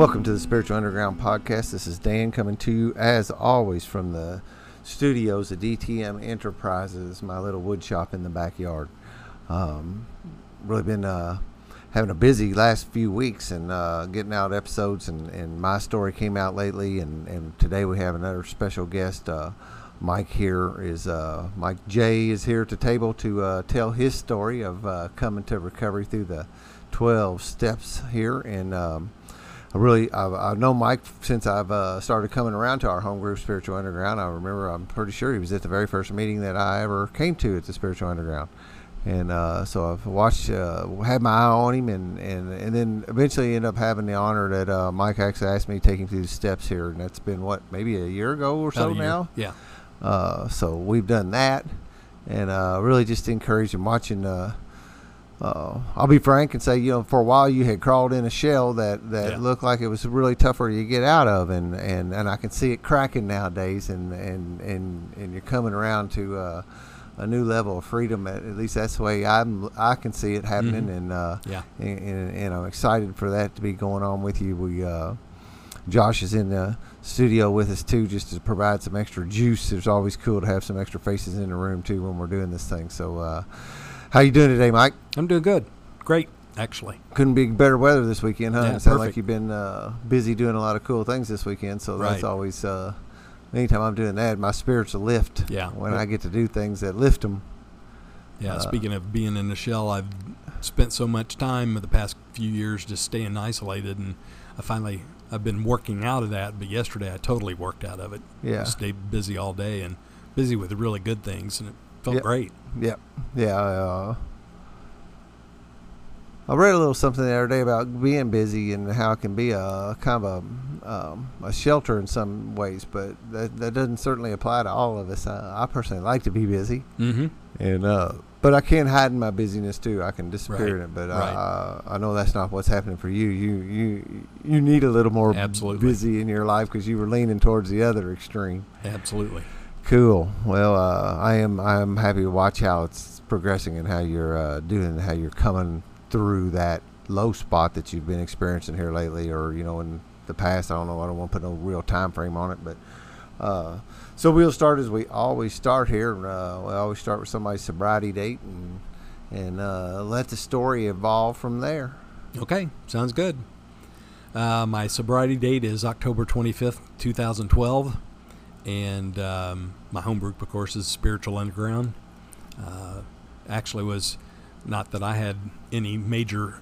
Welcome to the Spiritual Underground Podcast. This is Dan coming to you, as always, from the studios of DTM Enterprises, my little wood shop in the backyard. Um, really been uh, having a busy last few weeks and uh, getting out episodes, and, and my story came out lately, and, and today we have another special guest. Uh, Mike here is uh, Mike J is here at the table to uh, tell his story of uh, coming to recovery through the 12 steps here, and um, I really I've, I've known Mike since I've uh, started coming around to our home group, Spiritual Underground. I remember I'm pretty sure he was at the very first meeting that I ever came to at the Spiritual Underground, and uh, so I've watched, uh, had my eye on him, and, and and then eventually ended up having the honor that uh, Mike actually asked me to take him through the steps here, and that's been what maybe a year ago or so About year. now. Yeah. Uh, so we've done that, and uh, really just encourage and watching. Uh, I'll be frank and say, you know, for a while you had crawled in a shell that, that Yeah. looked like it was really tough for you to get out of, and, and, and I can see it cracking nowadays, and and, and, and you're coming around to uh, a new level of freedom. At, at least that's the way I'm I can see it happening, Mhm. and, uh, Yeah. and, and and I'm excited for that to be going on with you. We uh, Josh is in the studio with us too, just to provide some extra juice. It's always cool to have some extra faces in the room too when we're doing this thing. So, uh, how you doing today, Mike? I'm doing good. Great, actually. Couldn't be better weather this weekend, huh? Yeah, it sounds like you've been uh, busy doing a lot of cool things this weekend. So that's always. Uh, anytime I'm doing that, my spirits will lift. Yeah. When I get to do things that lift them. Yeah. Uh, speaking of being in the shell, I've spent so much time in the past few years just staying isolated, and I finally I've been working out of that. But yesterday I totally worked out of it. Yeah. Stayed busy all day and busy with really good things, and it felt Yep. great. Yep. Yeah. Uh, I read a little something the other day about being busy and how it can be a kind of a, um, a shelter in some ways, but that, that doesn't certainly apply to all of us. Uh, I personally like to be busy, Mm-hmm. and uh, but I can't hide in my busyness too. I can disappear Right. in it, but Right. uh, I know that's not what's happening for you. You you you need a little more Absolutely. busy in your life because you were leaning towards the other extreme. Absolutely. Cool. Well, uh, I am I am happy to watch how it's progressing and how you're uh, doing, how you're coming through that low spot that you've been experiencing here lately, or you know in the past. I don't know. I don't want to put no real time frame on it, but uh, so we'll start as we always start here. Uh, we always start with somebody's sobriety date and and uh, let the story evolve from there. Okay, sounds good. Uh, my sobriety date is October 25th, 2012, and um, my home group, of course, is Spiritual Underground. Uh, actually, was not that I had any major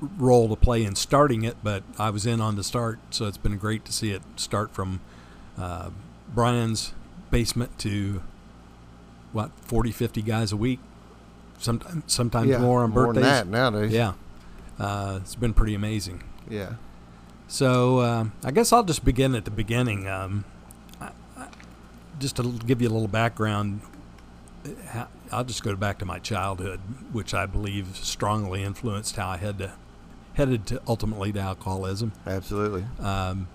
role to play in starting it, but I was in on the start, so it's been great to see it start from uh, Brian's basement to what 40, 50 guys a week, sometimes sometimes more on more birthdays. than that nowadays. Yeah, uh, it's been pretty amazing. yeah. So um I guess I'll just begin at the beginning. Um, just to give you a little background, I'll just go back to my childhood, which I believe strongly influenced how I had to headed to ultimately to alcoholism. Absolutely. Um,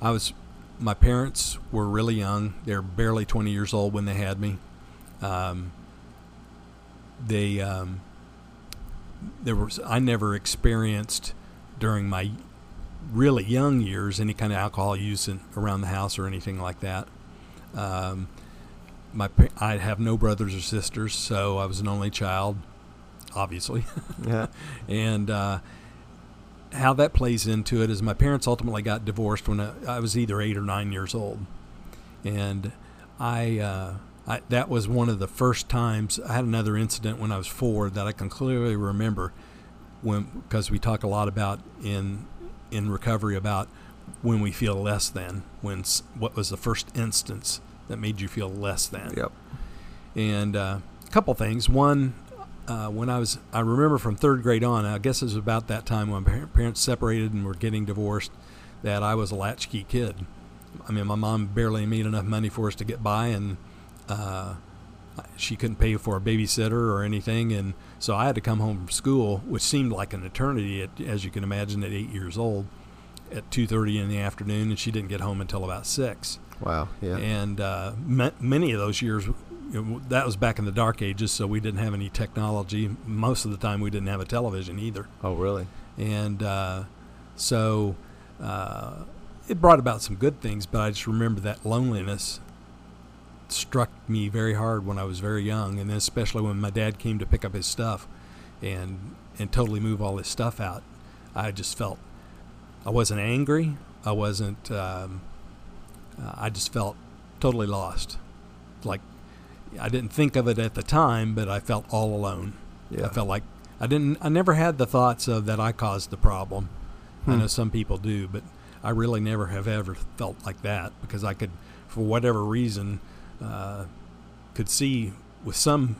I was, my parents were really young. They were barely 20 years old when they had me. Um, they, um, there was, I never experienced during my really young years any kind of alcohol use in, around the house or anything like that. Um, my, I have no brothers or sisters, so I was an only child, obviously. Yeah. and uh, how that plays into it is my parents ultimately got divorced when I, I was either eight or nine years old, and I, uh, I that was one of the first times I had another incident when I was four that I can clearly remember when because we talk a lot about in in recovery about when we feel less than when what was the first instance that made you feel less than Yep. and uh, a couple things. One, uh, when I was, I remember from third grade on. I guess it was about that time when par- parents separated and were getting divorced. That I was a latchkey kid. I mean, my mom barely made enough money for us to get by, and uh, she couldn't pay for a babysitter or anything, and so I had to come home from school, which seemed like an eternity, at, as you can imagine, at eight years old, at two thirty in the afternoon, and she didn't get home until about six Wow. Yeah. and uh, ma- many of those years that was back in the dark ages so we didn't have any technology most of the time we didn't have a television either oh, really? and uh, so uh, it brought about some good things, but I just remember that loneliness struck me very hard when I was very young, and then especially when my dad came to pick up his stuff and and totally move all his stuff out. I just felt I wasn't angry. I wasn't. Um, uh, I just felt totally lost. Like I didn't think of it at the time, but I felt all alone. Yeah. I felt like I didn't. I never had the thoughts of that I caused the problem. I Hmm. know some people do, but I really never have ever felt like that because I could, for whatever reason, uh, could see with some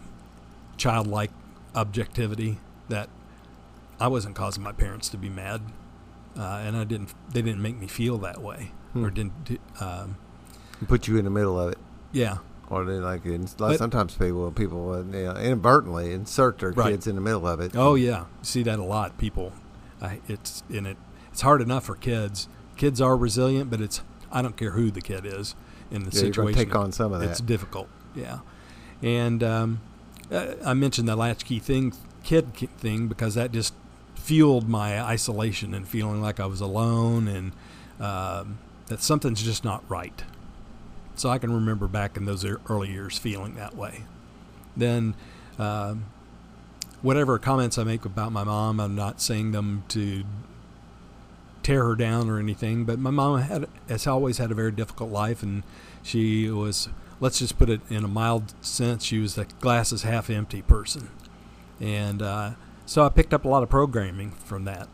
childlike objectivity that I wasn't causing my parents to be mad, uh, and I didn't. They didn't make me feel that way, or Hmm. didn't. Um, Put you in the middle of it. yeah, Or they like, like But- sometimes people people uh, you know, inadvertently insert their Right. kids in the middle of it. Oh yeah, you see that a lot. People, I, it's in it. It's hard enough for kids. Kids are resilient, but it's I don't care who the kid is in the Yeah, situation. take on some of that. It's difficult. Yeah, and um, uh, I mentioned the latchkey thing, kid thing, because that just fueled my isolation and feeling like I was alone and um, that something's just not right. So I can remember back in those early years feeling that way. Then, um, whatever comments I make about my mom, I'm not saying them to tear her down or anything. But my mom had has always had a very difficult life, and she was let's just put it in a mild sense, she was a glasses half empty person, and uh, so I picked up a lot of programming from that,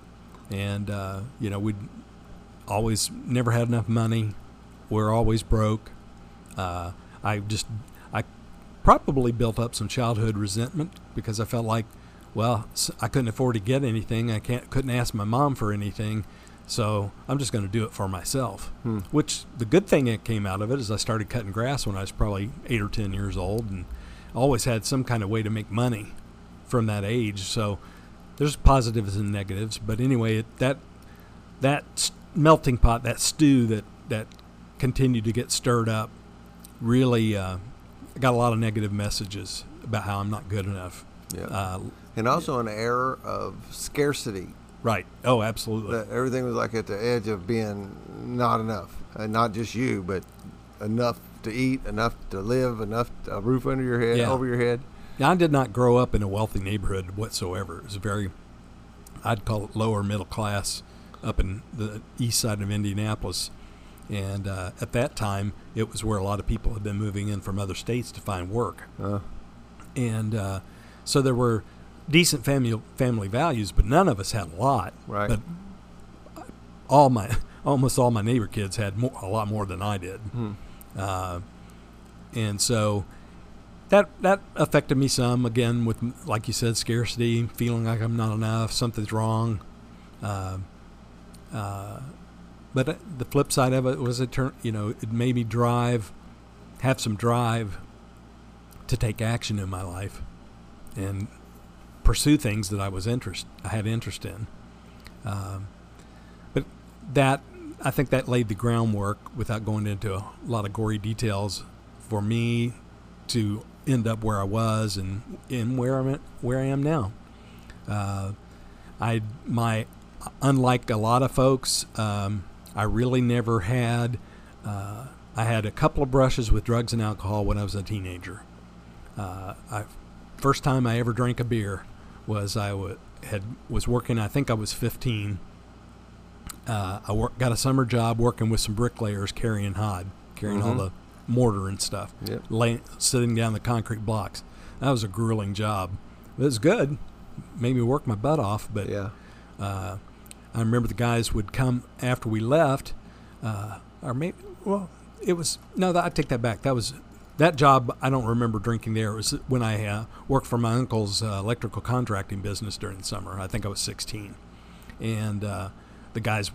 and uh, you know we'd always never had enough money, we're always broke. Uh, I just I probably built up some childhood resentment because I felt like, well, I couldn't afford to get anything. I can't couldn't ask my mom for anything, so I'm just going to do it for myself. Hmm. Which the good thing that came out of it is I started cutting grass when I was probably eight or ten years old, and always had some kind of way to make money from that age. So there's positives and negatives, but anyway, it, that that melting pot, that stew that that continued to get stirred up, really uh, got a lot of negative messages about how I'm not good enough. Yeah. Uh, and also an era of scarcity. right. Oh, absolutely. That everything was like at the edge of being not enough, and not just you, but enough to eat, enough to live, enough a roof under your head, Yeah. over your head. Now, I did not grow up in a wealthy neighborhood whatsoever. It was very, I'd call it lower middle class up in the east side of Indianapolis. And uh, at that time, it was where a lot of people had been moving in from other states to find work. Uh, And uh, so there were decent family family values, but none of us had a lot. right. But all my almost all my neighbor kids had more, a lot more than I did. Hmm. Uh, and so that that affected me some again with like you said scarcity feeling like i'm not enough something's wrong uh, but the flip side of it was it turn you know it made me drive have some drive to take action in my life and pursue things that i was interest i had interest in um, but that I think that laid the groundwork without going into a lot of gory details for me to end up where I was and in where I'm at, where I am now. Uh, I my unlike a lot of folks, um, I really never had. Uh, I had a couple of brushes with drugs and alcohol when I was a teenager. Uh, I first time I ever drank a beer was I w- had was working. I think I was 15 uh, I work, got a summer job working with some bricklayers carrying hod, carrying all Mhm. the mortar and stuff, Yep. lay, sitting down the concrete blocks. That was a grueling job. It was good, made me work my butt off. But Yeah. uh, I remember the guys would come after we left, uh, or maybe well, it was no. I take that back. That was that job. I don't remember drinking there. It was when I uh, worked for my uncle's uh, electrical contracting business during the summer. I think I was 16, and uh, the guys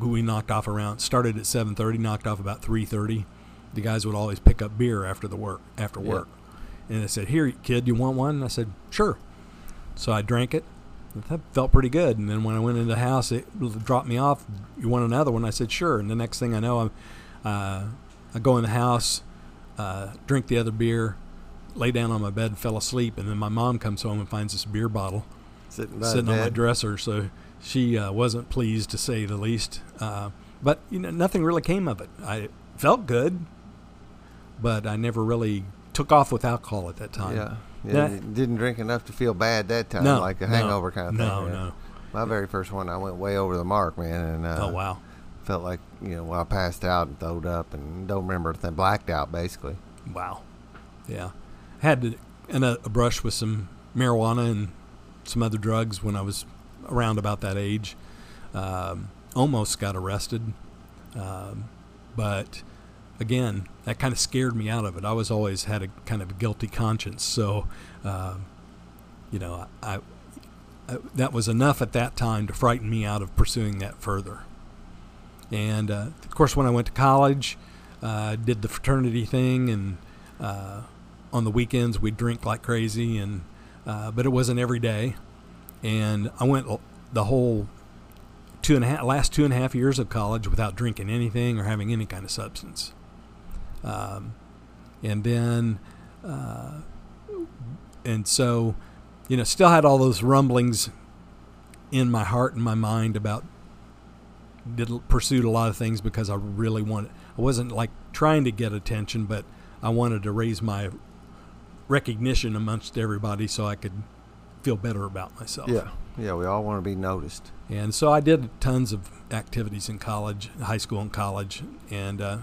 who we knocked off around started at 7:30, knocked off about 3:30. The guys would always pick up beer after the work after Yeah. work, and they said, "Here, kid, you want one?" And I said, "Sure." So I drank it. That felt pretty good. And then when I went into the house, it dropped me off. You want another one? I said, sure. And the next thing I know, I'm, uh, I go in the house, uh, drink the other beer, lay down on my bed, fell asleep. And then my mom comes home and finds this beer bottle Sitting, sitting on my dresser. So she uh, wasn't pleased to say the least. Uh, but you know, nothing really came of it. I felt good, but I never really took off with alcohol at that time. Yeah. Yeah, That- didn't drink enough to feel bad that time, No, like a no, hangover kind of thing. No, yeah. no. My very first one, I went way over the mark, man, and uh, oh wow. felt like you know well, I passed out and throwed up and don't remember anything, blacked out basically. Wow. Yeah. Had to, and a, a brush with some marijuana and some other drugs when I was around about that age. Um, almost got arrested. Um, but again, that kind of scared me out of it. I was always had a kind of guilty conscience. So, um, you know, I, I, that was enough at that time to frighten me out of pursuing that further. And uh, of course, when I went to college, uh, did the fraternity thing, and uh, on the weekends we'd drink like crazy, and uh, but it wasn't every day. And I went the whole two and a half last two and a half years of college without drinking anything or having any kind of substance. Um, and then, uh, and so, you know, still had all those rumblings in my heart and my mind about did pursued a lot of things because I really wanted. I wasn't like trying to get attention, but I wanted to raise my recognition amongst everybody so I could feel better about myself. Yeah, yeah, we all want to be noticed. And so I did tons of activities in college, high school and college, and uh,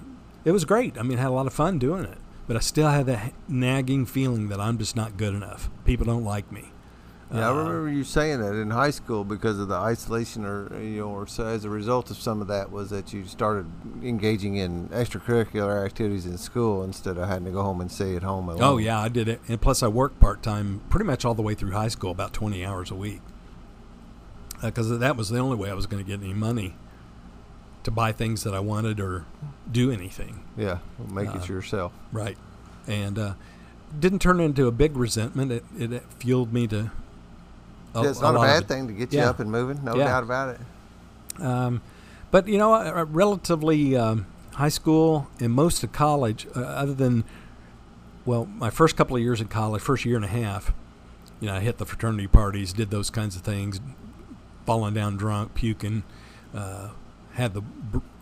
it was great. I mean, I had a lot of fun doing it. But I still had that nagging feeling that I'm just not good enough. People don't like me. Yeah, I Uh, remember you saying that in high school because of the isolation, or you know, or so as a result of some of that was that you started engaging in extracurricular activities in school instead of having to go home and stay at home alone. Oh yeah, I did it, and plus I worked part time pretty much all the way through high school, about twenty hours a week, because that was the only way I was going to get any money to buy things that I wanted or do anything. yeah, make Uh, it yourself. Right, and uh, didn't turn into a big resentment. It, it fueled me to. yeah, it's not a, of bad thing to get you Yeah. up and moving. No Yeah. doubt about it. Um, but you know, uh, uh, relatively um, high school and most of college, uh, other than well, my first couple of years in college, first year and a half, you know, I hit the fraternity parties, did those kinds of things, falling down drunk, puking. Uh, had the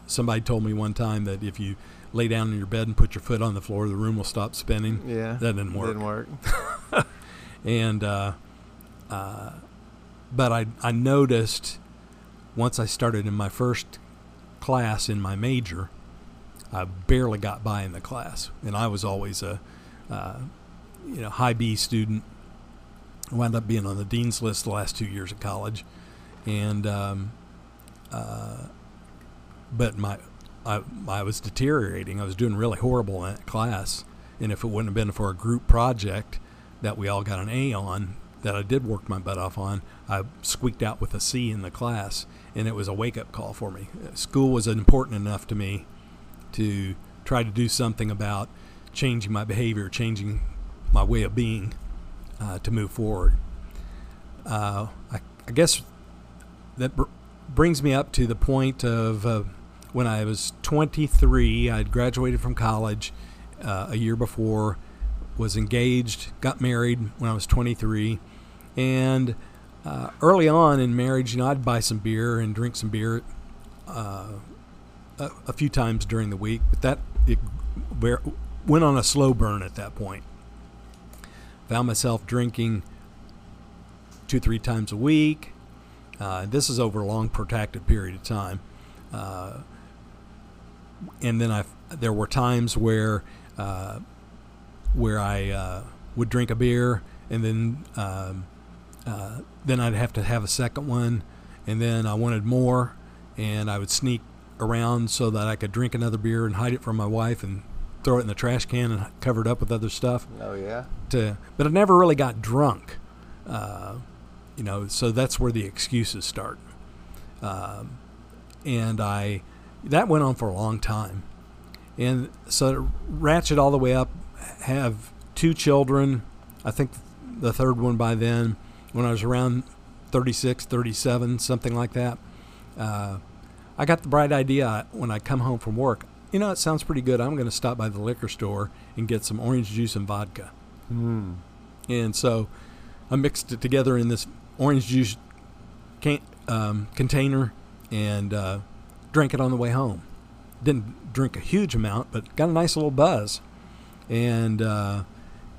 somebody told me one time that if you lay down in your bed and put your foot on the floor, the room will stop spinning. Yeah, That didn't work. Didn't work. and uh, uh, but I I noticed once I started in my first class in my major, I barely got by in the class, and I was always a uh, you know high B student. I wound up being on the dean's list the last two years of college, and um, uh, but my I, I was deteriorating. I was doing really horrible in that class, and if it wouldn't have been for a group project that we all got an A on, that I did work my butt off on, I squeaked out with a C in the class, and it was a wake up call for me. School was important enough to me to try to do something about changing my behavior, changing my way of being uh, to move forward. Uh, I, I guess that br- brings me up to the point of uh, when I was 23, I'd graduated from college uh, a year before, was engaged, got married when I was 23, and uh, early on in marriage, you know, I'd buy some beer and drink some beer uh, a, a few times during the week, but that it went on a slow burn at that point. Found myself drinking two, three times a week. Uh, this is over a long, protracted period of time. Uh, and then I, there were times where, uh, where I uh, would drink a beer, and then, um, uh, then I'd have to have a second one, and then I wanted more, and I would sneak around so that I could drink another beer and hide it from my wife and throw it in the trash can and cover it up with other stuff Oh yeah. to, but I never really got drunk. Uh, you know, so that's where the excuses start. Um, and I, that went on for a long time. And so ratchet all the way up, have two children. I think the third one by then, when I was around 36, 37, something like that. Uh, I got the bright idea when I come home from work. You know, it sounds pretty good. I'm going to stop by the liquor store and get some orange juice and vodka. Hmm. And so I mixed it together in this orange juice can, um, container and uh, drank it on the way home. Didn't drink a huge amount, but got a nice little buzz. And uh,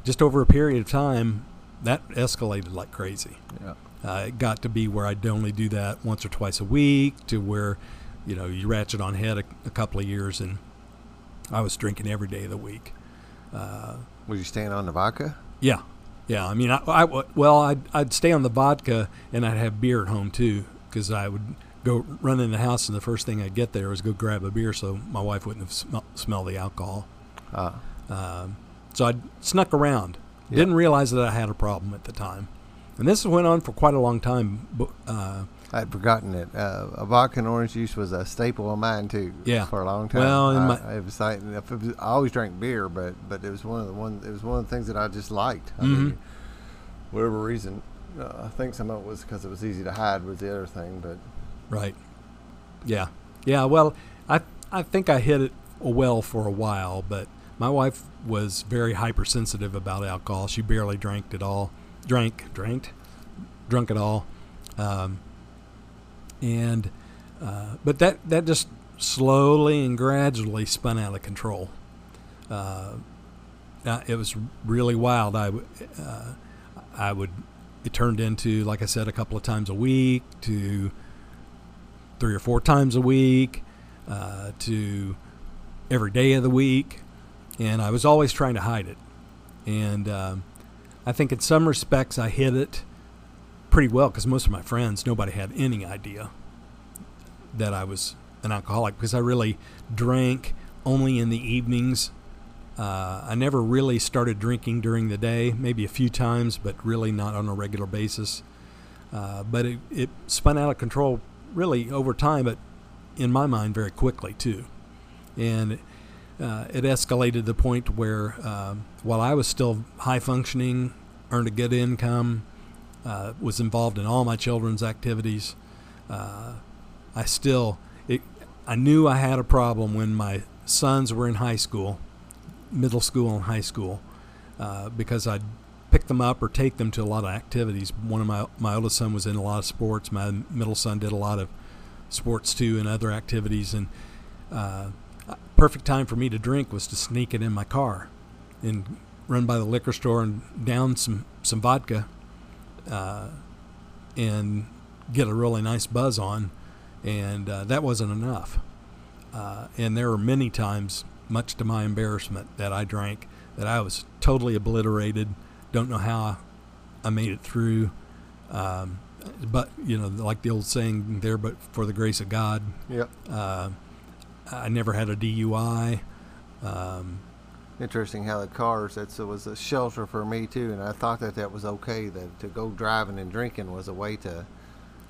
just over a period of time, that escalated like crazy. Yeah. Uh, it got to be where I'd only do that once or twice a week, to where, you know, you ratchet on head a, a couple of years, and I was drinking every day of the week. Uh, Was you staying on the vodka? yeah, yeah. I mean, I, I well, I'd, I'd stay on the vodka, and I'd have beer at home too, because I would go run in the house, and the first thing I'd get there was go grab a beer, so my wife wouldn't have smell, smell the alcohol. Uh, Um, so I snuck around. Yeah. Didn't realize that I had a problem at the time, and this went on for quite a long time. Uh, I'd forgotten it. Uh, a vodka and orange juice was a staple of mine too. Yeah. for a long time. Well, I, my- it was like it was, I always drank beer, but but it was one of the one. It was one of the things that I just liked. I Mhm. mean, whatever reason. Uh, I think some of it was because it was easy to hide was the other thing, but Right. Yeah. Yeah. Well, I I think I hit it well for a while, but my wife was very hypersensitive about alcohol. She barely drank at all. Drank, drank, drunk at all. Um, and uh, but that that just slowly and gradually spun out of control. Uh, it was really wild. I uh, I would it turned into like I said a couple of times a week to three or four times a week uh, to every day of the week, and I was always trying to hide it. And um, I think in some respects I hid it pretty well because most of my friends, nobody had any idea that I was an alcoholic because I really drank only in the evenings. Uh, I never really started drinking during the day, maybe a few times, but really not on a regular basis. Uh, but it, it spun out of control really over time, but in my mind, very quickly too. And uh, it escalated to the point where, um, while I was still high functioning, earned a good income, uh, was involved in all my children's activities, uh, I still, it, I knew I had a problem when my sons were in high school, middle school and high school, uh, because I'd pick them up or take them to a lot of activities. One of my my oldest son was in a lot of sports. My middle son did a lot of sports too and other activities. And uh, perfect time for me to drink was to sneak it in my car and run by the liquor store and down some some vodka uh, and get a really nice buzz on. And uh, that wasn't enough. Uh, and there were many times, much to my embarrassment, that I drank that I was totally obliterated. Don't know how I made it through. Um, but you know, like the old saying, "There, but for the grace of God." yep. Uh, I never had a DUI. Um, Interesting how the cars that's it was a shelter for me too, and I thought that that was okay that to go driving and drinking was a way to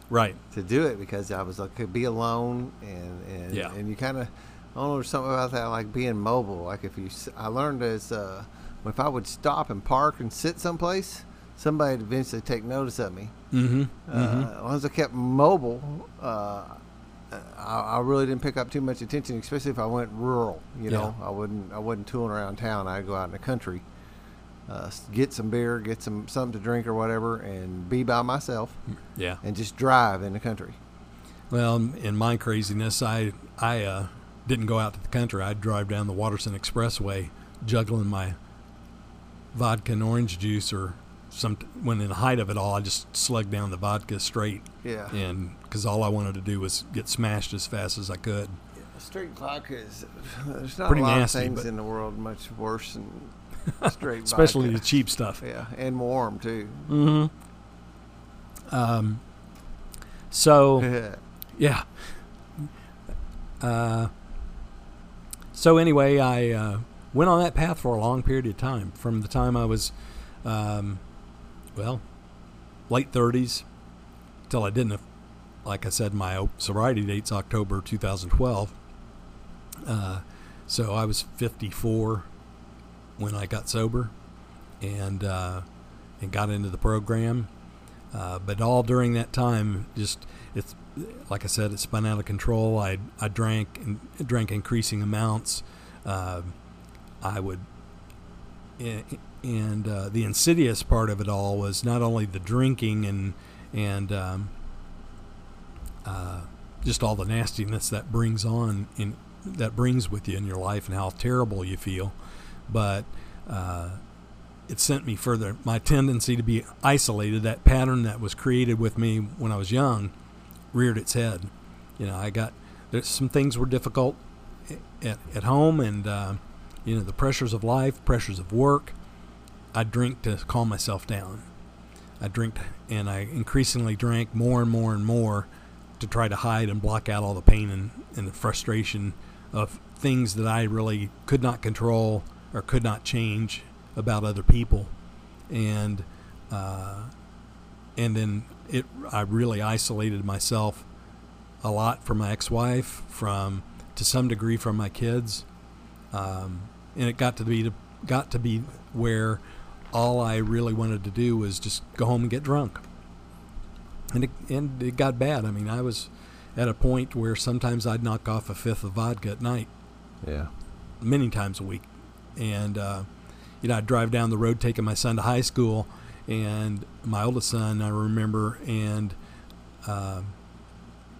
right. to do it because I was like could be alone and and Yeah. and you kind of I don't know there's something about that like being mobile like if you I learned as uh, if I would stop and park and sit someplace somebody would eventually take notice of me Mm-hmm. uh, as long as I kept mobile uh, I, I really didn't pick up too much attention especially if I went rural you know I wouldn't I wasn't tooling around town I'd go out in the country uh, get some beer get some something to drink or whatever and be by myself Yeah. and just drive in the country Well, in my craziness, I I uh, didn't go out to the country. I'd drive down the Watterson Expressway, juggling my vodka and orange juice, or some. When in the height of it all, I just slugged down the vodka straight, yeah and because all I wanted to do was get smashed as fast as I could. Straight vodka is there's not Pretty a lot nasty, of things in the world much worse than straight Especially the cheap stuff. yeah, and warm too. Mm-hmm. Um. So. yeah. Yeah. Uh, so anyway, I uh, went on that path for a long period of time. From the time I was, um, well, late thirties, till I didn't. Like I said, my sobriety date's October 2012. Uh, so I was 54 when I got sober, and uh, and got into the program. Uh, but all during that time, just it's like I said, it spun out of control. I I drank and drank increasing amounts. Uh, I would, and, uh, the insidious part of it all was not only the drinking and and um, uh, just all the nastiness that brings on in that brings with you in your life and how terrible you feel. But uh, it sent me further. My tendency to be isolated, that pattern that was created with me when I was young, reared its head. You know, I got there's some things were difficult at, at home, and uh, you know the pressures of life, pressures of work. I drink to calm myself down. I drink, and I increasingly drank more and more and more to try to hide and block out all the pain and, and the frustration of things that I really could not control or could not change about other people, and uh, and then it I really isolated myself a lot from my ex-wife, from to some degree from my kids, um, and it got to be got to be where all I really wanted to do was just go home and get drunk, and it, and it got bad. I mean, I was at a point where sometimes I'd knock off a fifth of vodka at night. Yeah. Many times a week, and uh, you know I'd drive down the road taking my son to high school, and my oldest son I remember, and uh,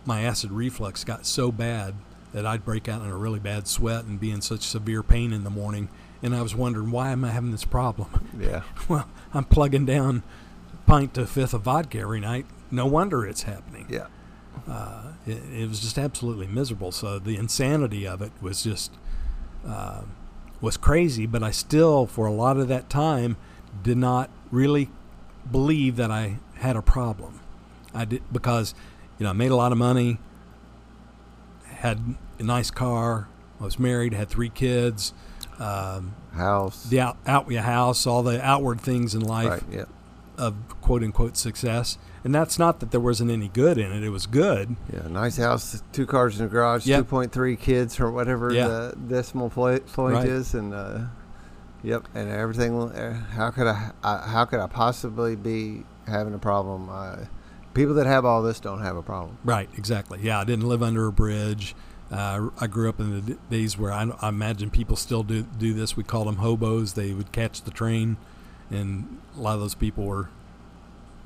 my acid reflux got so bad that I'd break out in a really bad sweat and be in such severe pain in the morning. And I was wondering why am I having this problem? Yeah. well, I'm plugging down a pint to a fifth of vodka every night. No wonder it's happening. Yeah. Uh, it, it, was just absolutely miserable. So the insanity of it was just uh, was crazy. But I still, for a lot of that time, did not really believe that I had a problem. I did because you know I made a lot of money, had a nice car, I was married, had three kids. Um, house. The out, out your house, all the outward things in life right, yeah. of quote unquote success. And that's not that there wasn't any good in it. It was good. Yeah, nice house, two cars in the garage, yep. 2.3 kids or whatever yeah. the decimal point right. is. And, uh, yep, and everything. Uh, how could I, I, how could I possibly be having a problem? Uh, people that have all this don't have a problem. Right, exactly. Yeah, I didn't live under a bridge. Uh, I grew up in the days where I, I, imagine people still do do this. We called them hobos. They would catch the train, and a lot of those people were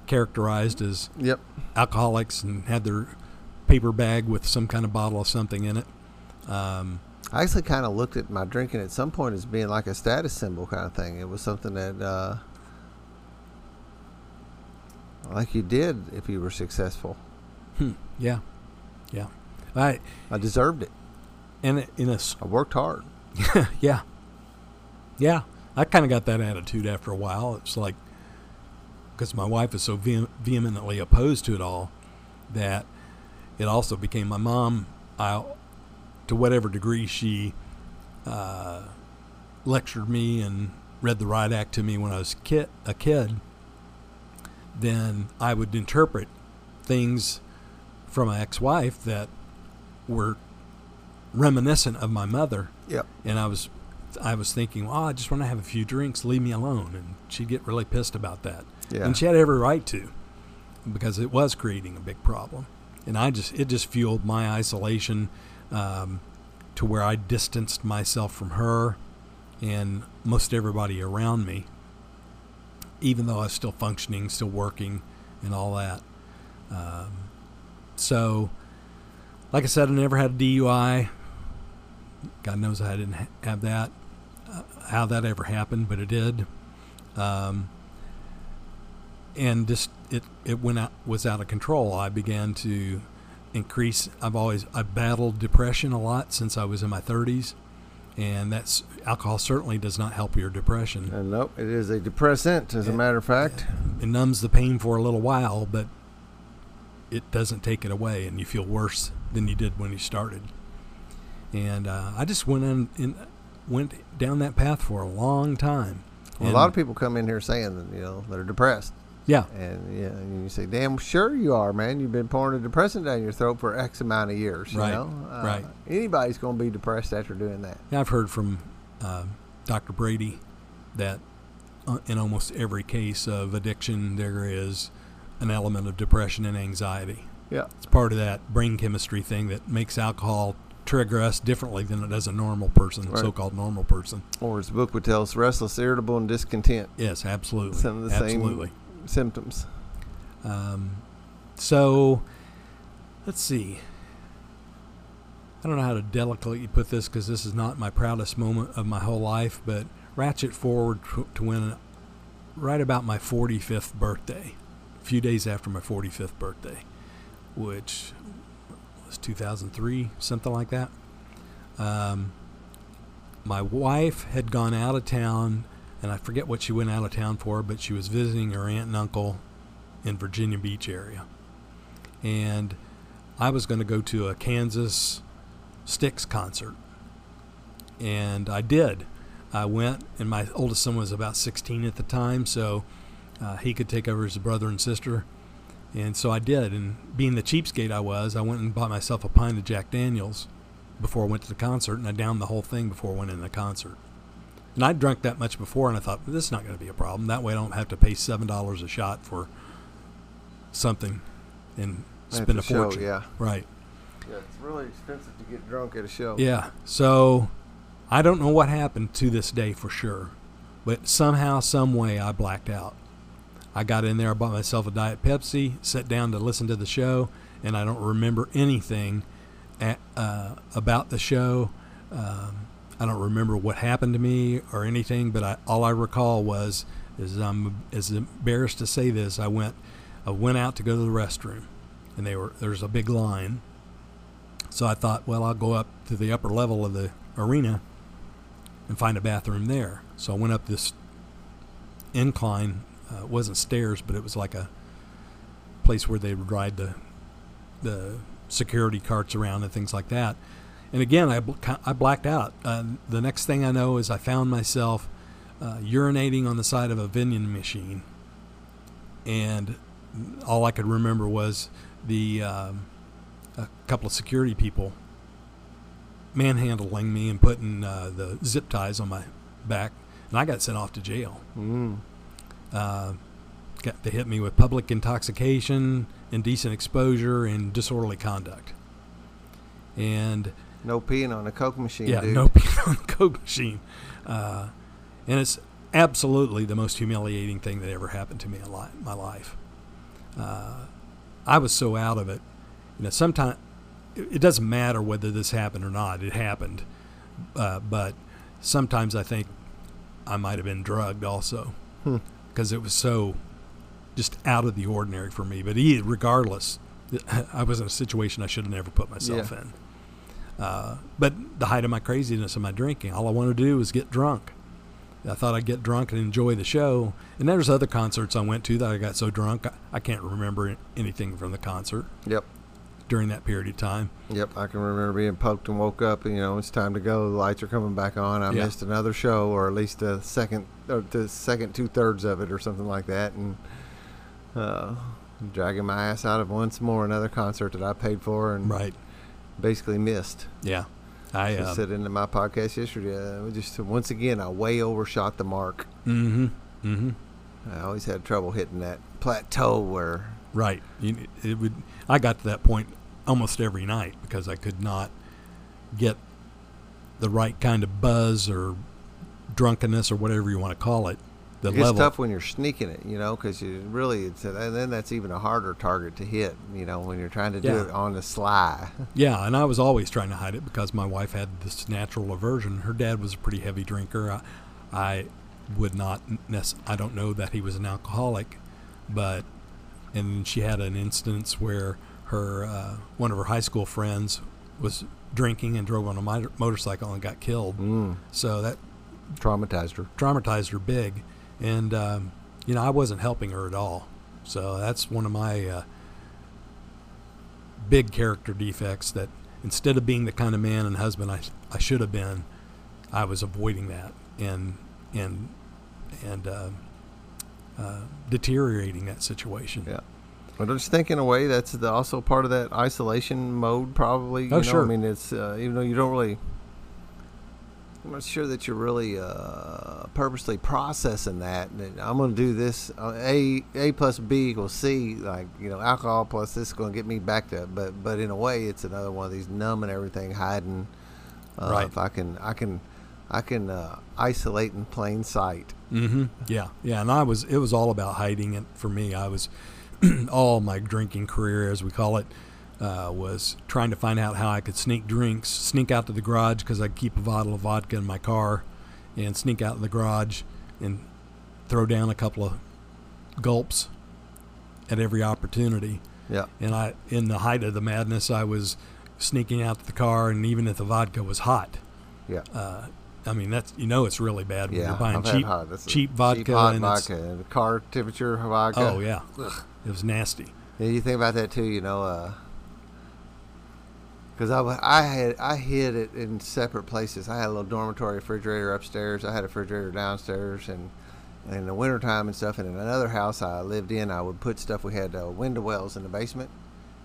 characterized as yep. alcoholics and had their paper bag with some kind of bottle of something in it. Um, I actually kind of looked at my drinking at some point as being like a status symbol kind of thing. It was something that, uh, like you did if you were successful. Hmm. Yeah, yeah. I I deserved it. And in a, I worked hard. yeah, yeah. I kind of got that attitude after a while. It's like because my wife is so vehemently opposed to it all that it also became my mom. I, to whatever degree she uh, lectured me and read the riot act to me when I was kid, a kid, then I would interpret things from my ex-wife that were reminiscent of my mother. Yep. And I was I was thinking, well, I just want to have a few drinks, leave me alone. And she'd get really pissed about that. Yeah. And she had every right to because it was creating a big problem. And I just, it just fueled my isolation um, to where I distanced myself from her and most everybody around me, even though I was still functioning, still working, and all that. Um, so like I said, I never had a DUI. God knows I didn't ha- have that. Uh, how that ever happened, but it did. Um, and just it it went out was out of control. I began to increase. I've always I battled depression a lot since I was in my 30s, and that's alcohol certainly does not help your depression. And nope, it is a depressant, as it, a matter of fact. It numbs the pain for a little while, but it doesn't take it away, and you feel worse than you did when you started. And uh, I just went in, in, went down that path for a long time. Well, a lot of people come in here saying that you know they're depressed. Yeah. And yeah, and you say, "Damn sure you are, man. You've been pouring a depressant down your throat for X amount of years. You right. know, uh, right. Anybody's going to be depressed after doing that. Yeah, I've heard from uh, Dr. Brady that uh, in almost every case of addiction, there is an element of depression and anxiety. Yeah. It's part of that brain chemistry thing that makes alcohol trigger us differently than it does a normal person, right. so-called normal person. Or as the book would tell us, restless, irritable, and discontent. Yes, absolutely. Some of the absolutely. same symptoms. Um, so let's see. I don't know how to delicately put this because this is not my proudest moment of my whole life, but ratchet forward to, when right about my 45th birthday, a few days after my 45th birthday, which was 2003, something like that. Um, my wife had gone out of town, and I forget what she went out of town for, but she was visiting her aunt and uncle in Virginia Beach area. And I was going to go to a Kansas Styx concert. And I did. I went, and my oldest son was about 16 at the time, so uh, he could take over his brother and sister. And so I did. And being the cheapskate I was, I went and bought myself a pint of Jack Daniels before I went to the concert, and I downed the whole thing before I went in the concert. And I'd drunk that much before, and I thought, this is not going to be a problem. That way I don't have to pay $7 a shot for something and spend a show, fortune. yeah. Right. Yeah, it's really expensive to get drunk at a show. Yeah. So I don't know what happened to this day for sure, but somehow, some way, I blacked out. I got in there, I bought myself a Diet Pepsi, sat down to listen to the show, and I don't remember anything at, uh, about the show. Um, I don't remember what happened to me or anything, but I, all I recall was, is I'm as embarrassed to say this, I went, I went out to go to the restroom, and they were there's a big line. So I thought, well, I'll go up to the upper level of the arena and find a bathroom there. So I went up this incline. Uh, it wasn't stairs, but it was like a place where they would ride the the security carts around and things like that. And again, I, I blacked out. Uh, the next thing I know is I found myself uh, urinating on the side of a vending machine, and all I could remember was the um, a couple of security people manhandling me and putting uh, the zip ties on my back, and I got sent off to jail. Mm. Uh, got, they hit me with public intoxication, indecent exposure, and disorderly conduct. And No peeing on a Coke machine, yeah, dude. no peeing on the coke machine, uh, and it's absolutely the most humiliating thing that ever happened to me in li- my life. Uh, I was so out of it. You know, sometimes it it doesn't matter whether this happened or not. It happened, uh, but sometimes I think I might have been drugged also Hmm. because it was so just out of the ordinary for me. But regardless, I was in a situation I should have never put myself Yeah. in. Uh, but the height of my craziness and my drinking, all I wanted to do was get drunk. I thought I'd get drunk and enjoy the show. And there's other concerts I went to that I got so drunk I, I can't remember anything from the concert Yep. during that period of time. Yep, I can remember being poked and woke up, and you know it's time to go. The lights are coming back on. I Yeah. missed another show, or at least the second, or the second two thirds of it, or something like that, and uh, dragging my ass out of once more another concert that I paid for and Right. Basically missed. Yeah. I uh, said into my podcast yesterday. Uh, just once again, I way overshot the mark. mm-hmm. Mm-hmm. I always had trouble hitting that plateau where Right. You, it would. I got to that point almost every night because I could not get the right kind of buzz or drunkenness or whatever you want to call it. The it gets level. tough when you're sneaking it, you know, because you really, it's and then that's even a harder target to hit, you know, when you're trying to do Yeah. it on the sly. Yeah, and I was always trying to hide it because my wife had this natural aversion. Her dad was a pretty heavy drinker. I, I would not. I don't know that he was an alcoholic, but and she had an instance where her uh, one of her high school friends was drinking and drove on a motor- motorcycle and got killed. Mm, So that traumatized her. traumatized her big, and um, you know I wasn't helping her at all. So that's one of my uh, big character defects. That instead of being the kind of man and husband I I should have been, I was avoiding that and and and uh, uh, deteriorating that situation. Yeah. But I just think in a way that's the, also part of that isolation mode, probably. You Oh, know? sure. I mean, it's uh, even though you don't really. I'm not sure that you're really uh, purposely processing that. I'm going to do this. Uh, a A plus B equals C. Like you know, alcohol plus this is going to get me back to. But but in a way, it's another one of these numbing everything, hiding. Uh, Right. If I can, I can, I can uh, isolate in plain sight. Mm-hmm. Yeah, yeah, and I was. It was all about hiding it for me. I was all my drinking career, as we call it, uh, was trying to find out how I could sneak drinks, sneak out to the garage because I keep a bottle of vodka in my car, and sneak out in the garage and throw down a couple of gulps at every opportunity. Yeah. And I, in the height of the madness, I was sneaking out to the car, and even if the vodka was hot, Yeah. uh, I mean that's you know it's really bad when yeah. you're buying cheap. Cheap vodka cheap hot and vodka and car temperature vodka. Oh yeah, it was nasty. Yeah, you think about that too, you know, because I, I had I hid it in separate places. I had a little dormitory refrigerator upstairs. I had a refrigerator downstairs, and in the wintertime and stuff. And in another house I lived in, I would put stuff. We had uh, window wells in the basement,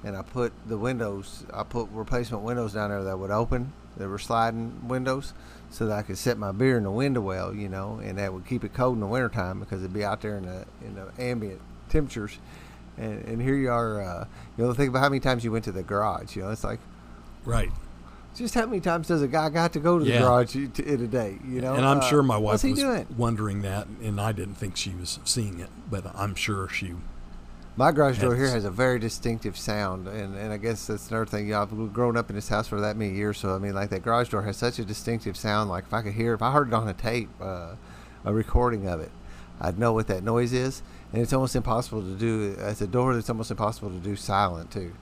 and I put the windows. I put replacement windows down there that would open. They were sliding windows, so that I could set my beer in the window well, you know, and that would keep it cold in the wintertime because it'd be out there in the in the ambient temperatures. And, and here you are. Uh, you know, think about how many times you went to the garage. You know, it's like Right. just how many times does a guy got to go to the Yeah. garage in a day? You know, and I'm Uh, sure my wife was doing? wondering that, and I didn't think she was seeing it, but I'm sure she. My garage door here has a very distinctive sound, and, and I guess that's another thing. You know, I've grown up in this house for that many years, so I mean, like that garage door has such a distinctive sound. Like if I could hear, if I heard it on a tape, uh, a recording of it, I'd know what that noise is. And it's almost impossible to do. It's a door that's almost impossible to do silent too.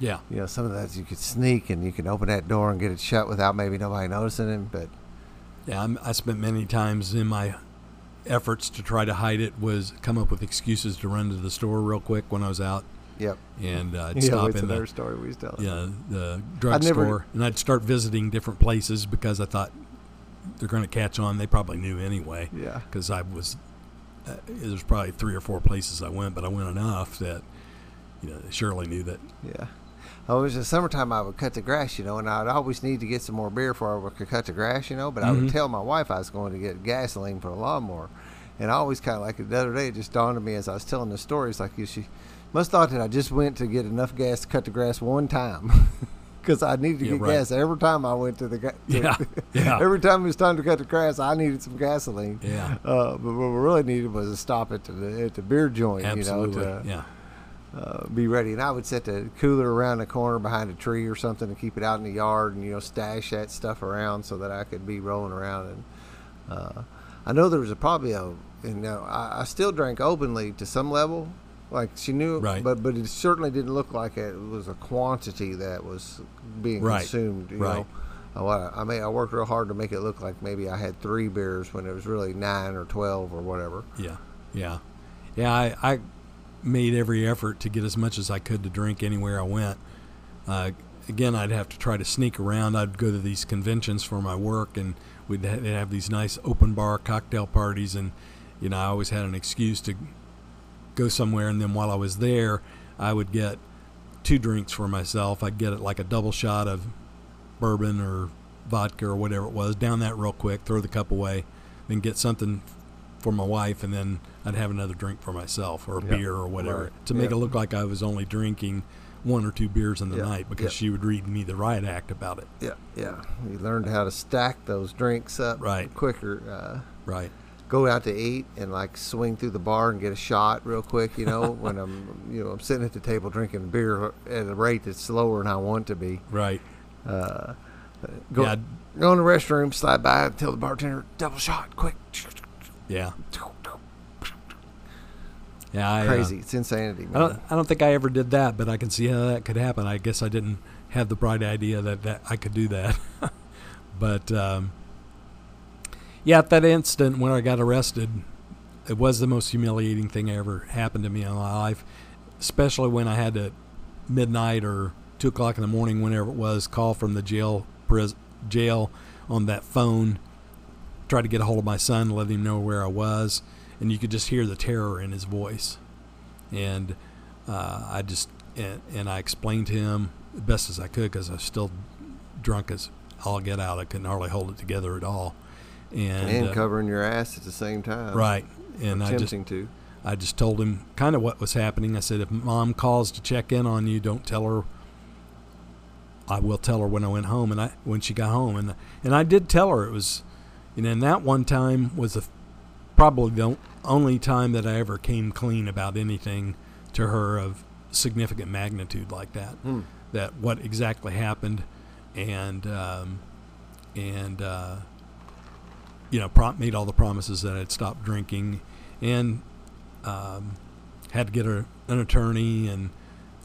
Yeah. You know, some of that you could sneak and you can open that door and get it shut without maybe nobody noticing it. But Yeah, I'm, I spent many times in my efforts to try to hide it was come up with excuses to run to the store real quick when I was out, yep, and uh, I'd yeah, stop in the story we was telling. yeah the drugstore, and I'd start visiting different places because I thought they're going to catch on. They probably knew anyway Yeah. because I was uh, there's probably three or four places I went, but I went enough that you know they surely knew that. Yeah. Oh, it was the summertime. I would cut the grass, you know, and I'd always need to get some more beer before I could cut the grass, you know. But I would Mhm. tell my wife I was going to get gasoline for the lawnmower, and I always kind of like it the other day. It just dawned on me as I was telling the stories, like you, she must thought that I just went to get enough gas to cut the grass one time, because I needed to Yeah, get right. gas every time I went to the gas. Yeah, yeah. every time it was time to cut the grass, I needed some gasoline. Yeah, Uh, but what we really needed was a stop at the at the beer joint, absolutely. you know, to yeah, uh, be ready. And I would set the cooler around the corner behind a tree or something to keep it out in the yard and, you know, stash that stuff around so that I could be rolling around. And uh, I know there was a, probably a, you know, I, I still drank openly to some level. Like she knew, Right. but but it certainly didn't look like it was a quantity that was being Right. consumed. You Right. know, I mean, I worked real hard to make it look like maybe I had three beers when it was really nine or twelve or whatever. yeah, yeah, yeah. I, I made every effort to get as much as I could to drink anywhere I went. Uh, again, I'd have to try to sneak around. I'd go to these conventions for my work, and we'd ha- have these nice open bar cocktail parties, and you know I always had an excuse to go somewhere. And then while I was there, I would get two drinks for myself. I'd get it like a double shot of bourbon or vodka or whatever it was, down that real quick, throw the cup away, then get something for my wife, and then I'd have another drink for myself or a Yeah, beer or whatever right, to make yeah. it look like I was only drinking one or two beers in the Yeah, night because she would read me the riot act about it. Yeah, yeah. You learned how to stack those drinks up Right. quicker. Uh, Right. go out to eat and like swing through the bar and get a shot real quick. You know, when I'm you know I'm sitting at the table drinking beer at a rate that's slower than I want to be. Right. Uh, go Yeah. go in the restroom, slide by, tell the bartender double shot, quick. Yeah. Yeah. I, uh, Crazy, it's insanity, I don't, I don't think I ever did that, but I can see how that could happen. I guess I didn't have the bright idea that, that I could do that. but um, yeah, at that instant when I got arrested, it was the most humiliating thing ever happened to me in my life, especially when I had to midnight or two o'clock in the morning, whenever it was, call from the jail pris- jail on that phone, try to get a hold of my son, let him know where I was, and you could just hear the terror in his voice and uh, I just and, and I explained to him the best as I could because I was still drunk as all get out. I couldn't hardly hold it together at all, and, and uh, covering your ass at the same time. right. And I just to. I just told him kind of what was happening. I said, if mom calls to check in on you, don't tell her. I will tell her when I went home, and I when she got home, and and I did tell her it was, you then that one time was the probably the only time that I ever came clean about anything to her of significant magnitude like that. Hmm. That what exactly happened, and um, and uh, you know, prom- made all the promises that I'd stop drinking, and um, had to get a, an attorney and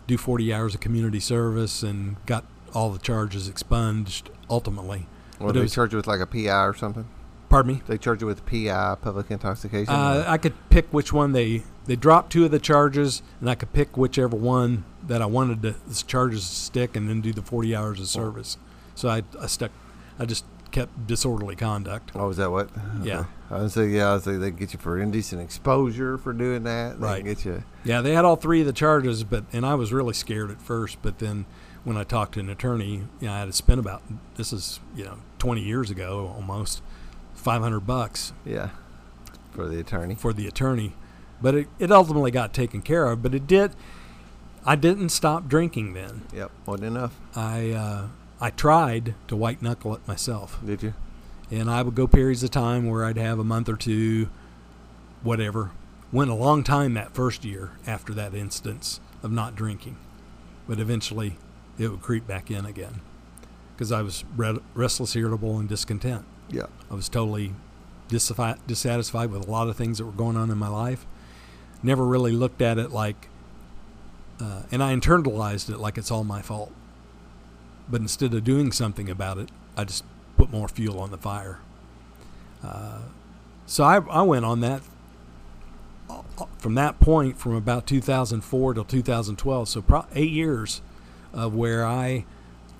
do 40 hours of community service, and got all the charges expunged ultimately. Well, But they was- charge you with like a PI or something. Pardon me. They charge you with PI, public intoxication. Uh, I could pick which one they they dropped two of the charges, and I could pick whichever one that I wanted to, the charges to stick, and then do the 40 hours of service. So I, I stuck. I just kept disorderly conduct. oh, is that what? Yeah. Okay. I was say yeah. I was say they get you for indecent exposure for doing that. They Right. Get you. Yeah, they had all three of the charges, but and I was really scared at first. But then when I talked to an attorney, you know, I had to spend about this is you know 20 years ago almost 500 bucks Yeah. For the attorney. for the attorney, but it, it ultimately got taken care of. But it did. I didn't stop drinking then. Yep. Wasn't enough. I uh, I tried to white knuckle it myself, Did you? and I would go periods of time where I'd have a month or two, whatever. Went a long time that first year after that instance of not drinking, but eventually it would creep back in again because I was re- restless, irritable, and discontent. Yeah. I was totally dissafi- dissatisfied with a lot of things that were going on in my life. Never really looked at it like, uh, and I internalized it like it's all my fault. But instead of doing something about it, I just put more fuel on the fire. Uh, so I, I went on that uh, from that point from about 2004 till 2012. So pro- eight years of where I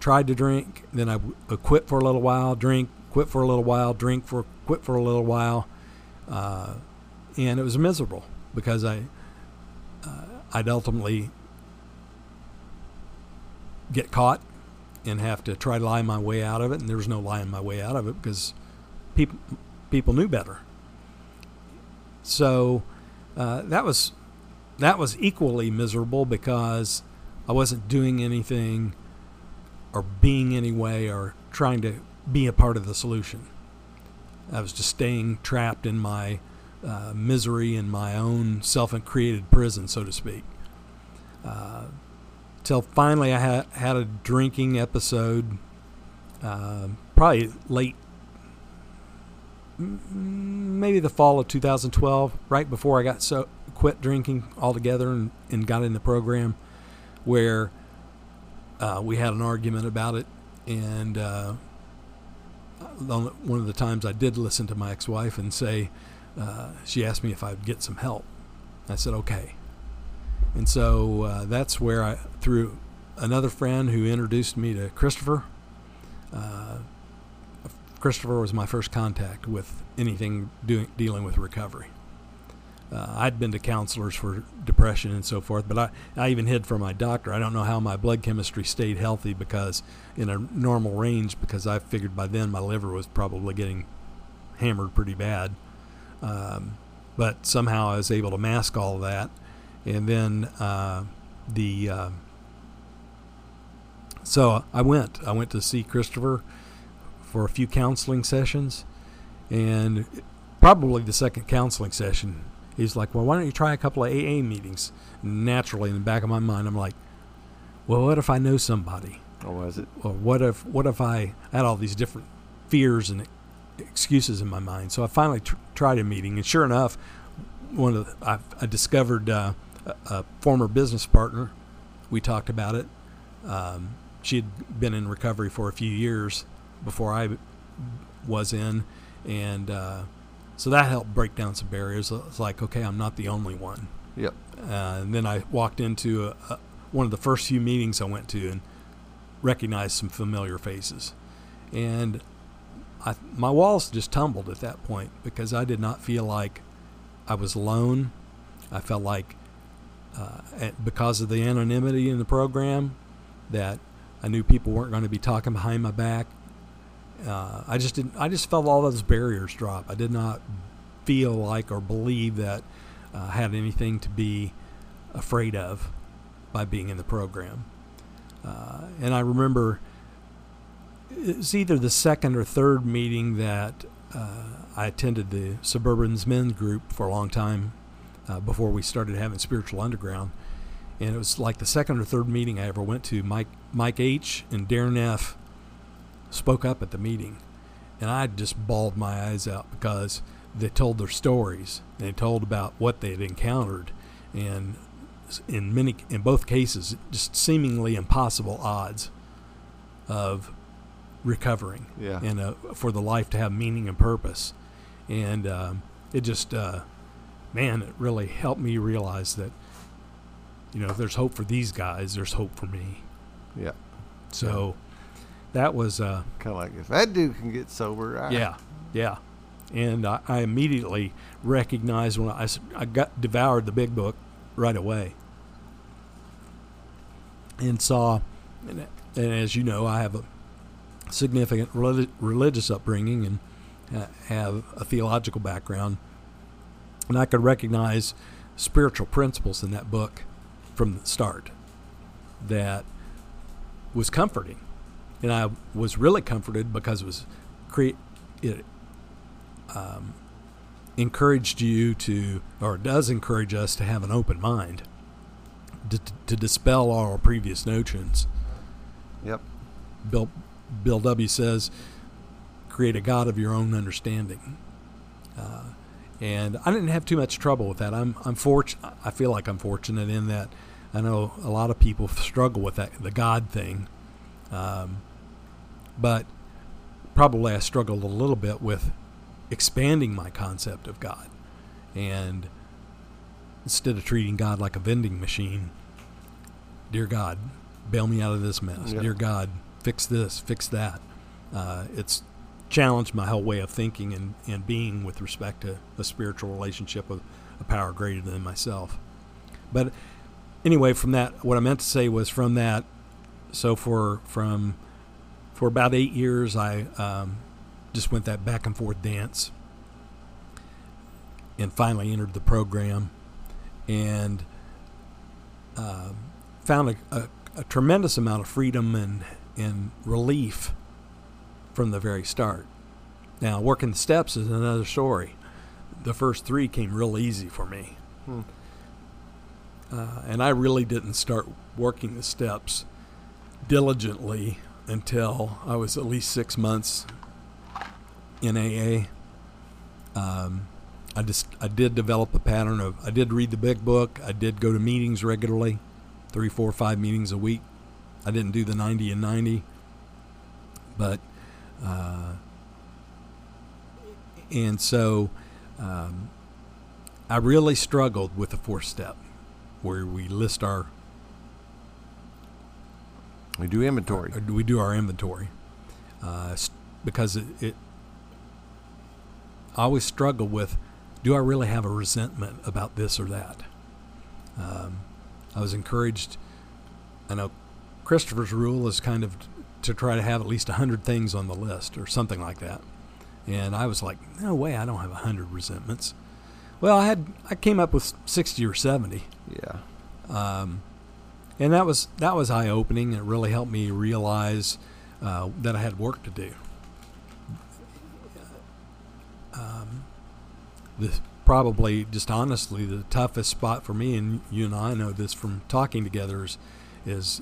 tried to drink, then I uh, quit for a little while, drink, quit for a little while, drink for quit for a little while, uh, and it was miserable because I uh, I'd ultimately get caught and have to try to lie my way out of it, and there was no lying my way out of it because people people knew better. So uh, that was that was equally miserable because I wasn't doing anything or being anyway or trying to be a part of the solution. I was just staying trapped in my uh, misery in my own self-created prison, so to speak. Uh, till finally, I had had a drinking episode, uh, probably late, maybe the fall of 2012, right before I got so quit drinking altogether and, and got in the program, where uh, we had an argument about it, and uh, one of the times I did listen to my ex-wife and say, uh, she asked me if I'd get some help. I said okay, and so uh, that's where I through another friend who introduced me to Christopher. Uh, Christopher was my first contact with anything doing dealing with recovery. Uh, I'd been to counselors for depression and so forth, but I, I even hid from my doctor. I don't know how my blood chemistry stayed healthy because in a normal range because I figured by then my liver was probably getting hammered pretty bad. Um, but somehow I was able to mask all that, and then uh, the uh, so I went. I went to see Christopher for a few counseling sessions, and probably the second counseling session, he's like, "Well, why don't you try a couple of AA meetings?" Naturally, in the back of my mind, I'm like, "Well, what if I know somebody?" Or was it? or what if what if I had all these different fears and excuses in my mind? So I finally tr- tried a meeting, and sure enough, one of the, I, I discovered uh, a, a former business partner. We talked about it. Um, she had been in recovery for a few years before I was in, and uh, so that helped break down some barriers. It's like, okay, I'm not the only one. Yep. Uh, and then I walked into a, a, one of the first few meetings I went to and recognized some familiar faces. And I, my walls just tumbled at that point because I did not feel like I was alone. I felt like, uh, at, because of the anonymity in the program, that I knew people weren't going to be talking behind my back. Uh, I just didn't. I just felt all those barriers drop. I did not feel like or believe that uh, I had anything to be afraid of by being in the program. Uh, and I remember it was either the second or third meeting that uh, I attended the Suburban's Men's Group for a long time. uh, before we started having Spiritual Underground. And it was like the second or third meeting I ever went to. Mike Mike H and Darren F spoke up at the meeting, and I just bawled my eyes out because they told their stories. They told about what they had encountered, and in many, in both cases, just seemingly impossible odds of recovering Yeah. and uh, for the life to have meaning and purpose. And um, it just, uh, man, it really helped me realize that, you know, if there's hope for these guys, there's hope for me. Yeah. So that was, uh, Kind of like if that dude can get sober, I, yeah, yeah. And I, I immediately recognized when I, I got devoured the big book right away and saw, and, and as you know, I have a significant relig- religious upbringing and uh, have a theological background. And I could recognize spiritual principles in that book from the start that was comforting. And I was really comforted because it was create it um, encouraged you to, or does encourage us to have an open mind, to, to dispel all our previous notions. Yep. Bill Bill W says, "Create a God of your own understanding." Uh, and I didn't have too much trouble with that. I'm I'm fortunate. I feel like I'm fortunate in that I know a lot of people struggle with that the God thing, um, but probably I struggled a little bit with expanding my concept of God, and instead of treating God like a vending machine, dear God, bail me out of this mess. Yeah. Dear God, fix this, fix that. Uh, it's challenged my whole way of thinking and, and being with respect to a spiritual relationship with a power greater than myself. But anyway, from that, what I meant to say was from that. So for from for about eight years, I um, just went that back and forth dance, and finally entered the program, and um found a, a, a tremendous amount of freedom and and relief from the very start. Now, working the steps is another story. The first three came real easy for me. Hmm. Uh, and I really didn't start working the steps diligently until I was at least six months in AA. Um, I just I did develop a pattern of I did read the big book. I did go to meetings regularly, three, four, five meetings a week. I didn't do the ninety and ninety, but uh, and so um, I really struggled with the fourth step, where we list our We do inventory. or we do our inventory uh, because it, it I always struggle with do I really have a resentment about this or that um, I was encouraged I know Christopher's rule is kind of to try to have at least 100 things on the list or something like that and I was like no way I don't have 100 resentments well I had I came up with 60 or 70 Yeah. um, and that was that was eye opening. It really helped me realize uh, that I had work to do. Um, the probably just honestly the toughest spot for me, and you and I know this from talking together, is, is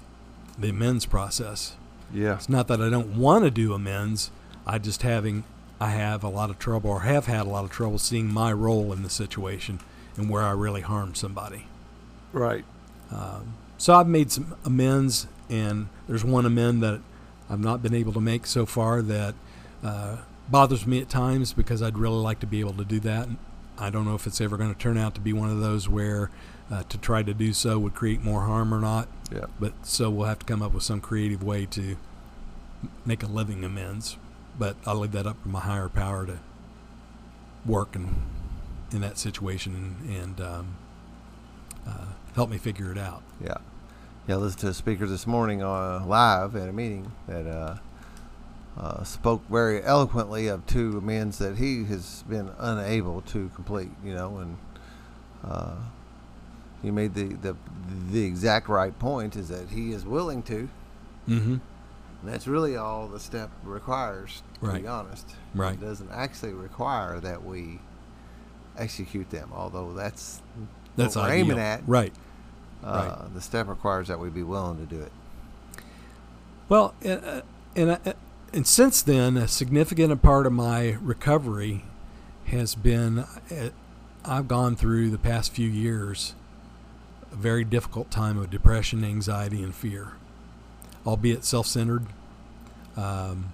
the amends process. Yeah. It's not that I don't want to do amends. I just having I have a lot of trouble or have had a lot of trouble seeing my role in the situation and where I really harmed somebody. Right. Um, so I've made some amends, and there's one amend that I've not been able to make so far that uh, bothers me at times because I'd really like to be able to do that. I don't know if it's ever going to turn out to be one of those where uh, to try to do so would create more harm or not. Yeah. But so we'll have to come up with some creative way to make a living amends. But I'll leave that up to my higher power to work in in that situation and, and um, uh, help me figure it out. Yeah. Yeah, I listened to a speaker this morning uh, live at a meeting that uh, uh, spoke very eloquently of two amends that he has been unable to complete, you know, and uh, he made the, the the exact right point is that he is willing to, Mm-hmm. and that's really all the step requires, to Right. be honest. Right. It doesn't actually require that we execute them. Although that's That's what we're ideal. aiming at. Right. Uh, the step requires that we be willing to do it. Well, and uh, and since then, a significant part of my recovery has been uh, I've gone through the past few years a very difficult time of depression, anxiety, and fear, albeit self-centered. Um,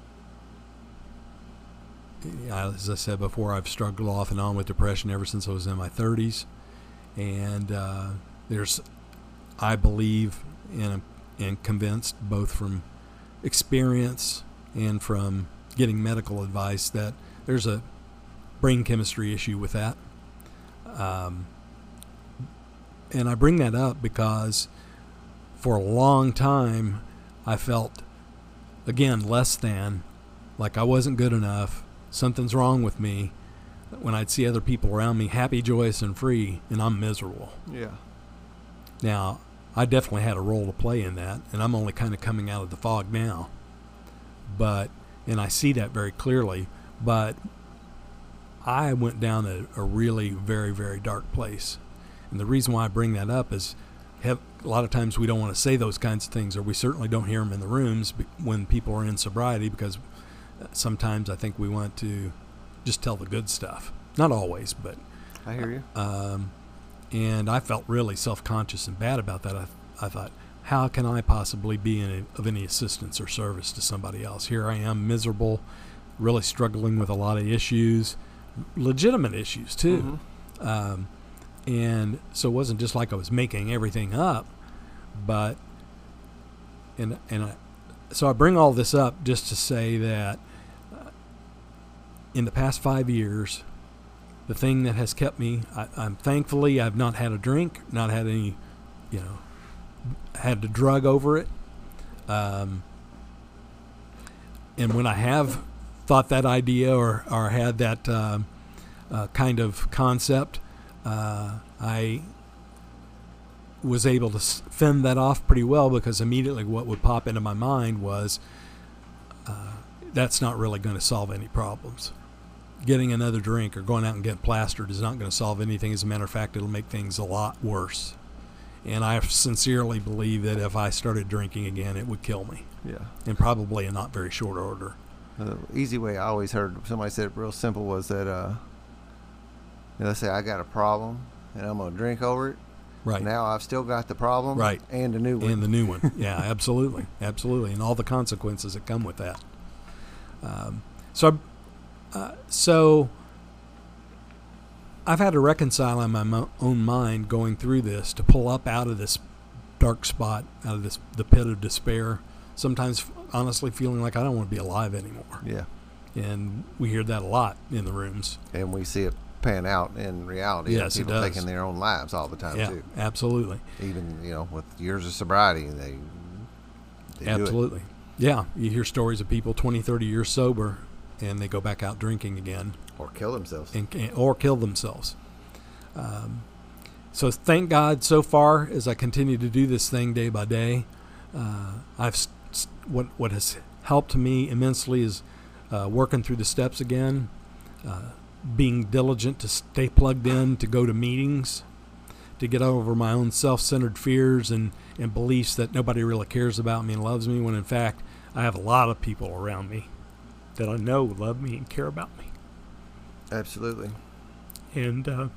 as I said before, I've struggled off and on with depression ever since I was in my 30s, and uh, there's, I believe, and and convinced both from experience and from getting medical advice that there's a brain chemistry issue with that. Um, and I bring that up because for a long time I felt, again, less than, like I wasn't good enough, something's wrong with me. When I'd see other people around me happy, joyous, and free, and I'm miserable. Yeah. Now, I definitely had a role to play in that, and I'm only kind of coming out of the fog now. But, and I see that very clearly, but I went down a, a really very, very dark place. And the reason why I bring that up is have, a lot of times we don't want to say those kinds of things, or we certainly don't hear them in the rooms when people are in sobriety because sometimes I think we want to just tell the good stuff. Not always, but I hear you. um, and I felt really self-conscious and bad about that. I, I thought, how can I possibly be in of any assistance or service to somebody else? Here I am, miserable, really struggling with a lot of issues, legitimate issues too. Mhm. Um, and so it wasn't just like I was making everything up, but and and I, so I bring all this up just to say that uh, in the past five years, the thing that has kept me, I, I'm thankfully I've not had a drink, not had any, you know, had to drug over it. Um, and when I have thought that idea or, or had that um, uh, kind of concept, uh, I was able to fend that off pretty well because immediately what would pop into my mind was uh, that's not really going to solve any problems. Getting another drink or going out and getting plastered is not going to solve anything. As a matter of fact, it'll make things a lot worse. And I sincerely believe that if I started drinking again, it would kill me, Yeah. and probably in not very short order. The easy way I always heard somebody said it real simple was that uh, you know, let's say I got a problem and I'm gonna drink over it. Right. Now I've still got the problem. Right. And a new one. and the new one. Yeah, absolutely, absolutely, and all the consequences that come with that. Um, so, uh, so I've had to reconcile in my mo- own mind going through this to pull up out of this dark spot, out of this the pit of despair. Sometimes, honestly, feeling like I don't want to be alive anymore, yeah. and we hear that a lot in the rooms. And we see it pan out in reality. Yes, it people does. taking their own lives all the time yeah, too. absolutely. Even you know with years of sobriety, they, they it. Absolutely. Yeah, you hear stories of people 20, 30 years sober and they go back out drinking again or kill themselves. and, or kill themselves. Um, so thank God so far as I continue to do this thing day by day, uh, I've what what has helped me immensely is uh, working through the steps again, uh, being diligent to stay plugged in, to go to meetings, to get over my own self-centered fears and, and beliefs that nobody really cares about me and loves me. When in fact, I have a lot of people around me that I know love me and care about me Absolutely. and uh,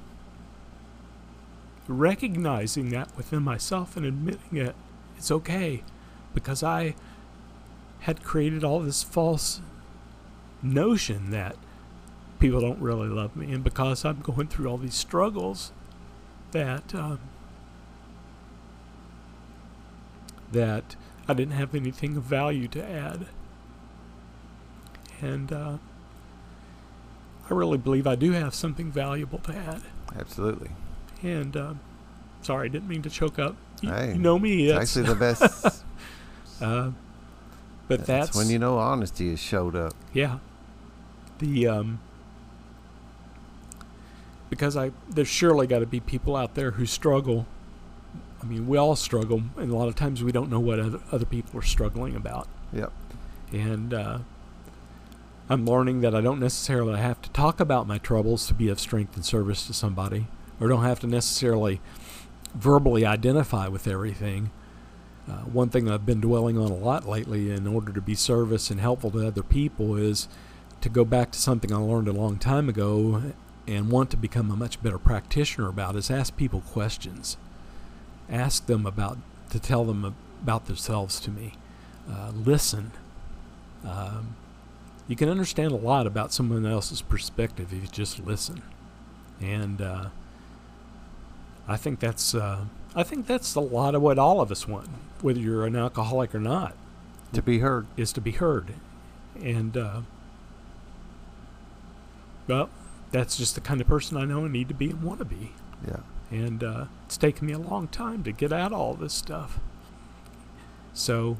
recognizing that within myself and admitting it it's okay because I had created all this false notion that people don't really love me and because I'm going through all these struggles that um, that I didn't have anything of value to add and uh, I really believe I do have something valuable to add. Absolutely. And uh, sorry, I didn't mean to choke up. You, Hey, you know me. It's That's, actually the best. uh, but that's, when you know honesty has showed up. yeah. The um, because I there's surely got to be people out there who struggle. I mean, we all struggle, and a lot of times we don't know what other, other people are struggling about. Yep. And uh, I'm learning that I don't necessarily have to talk about my troubles to be of strength and service to somebody, or don't have to necessarily verbally identify with everything. Uh, one thing I've been dwelling on a lot lately in order to be service and helpful to other people is to go back to something I learned a long time ago and want to become a much better practitioner about is ask people questions. Ask them about, to tell them about themselves to me. Uh, listen. Um, you can understand a lot about someone else's perspective if you just listen. And uh, I think that's uh, I think that's a lot of what all of us want, whether you're an alcoholic or not, To be heard. is to be heard. And uh, well, that's just the kind of person I know I need to be and want to be. Yeah. And uh, it's taken me a long time to get out all this stuff. So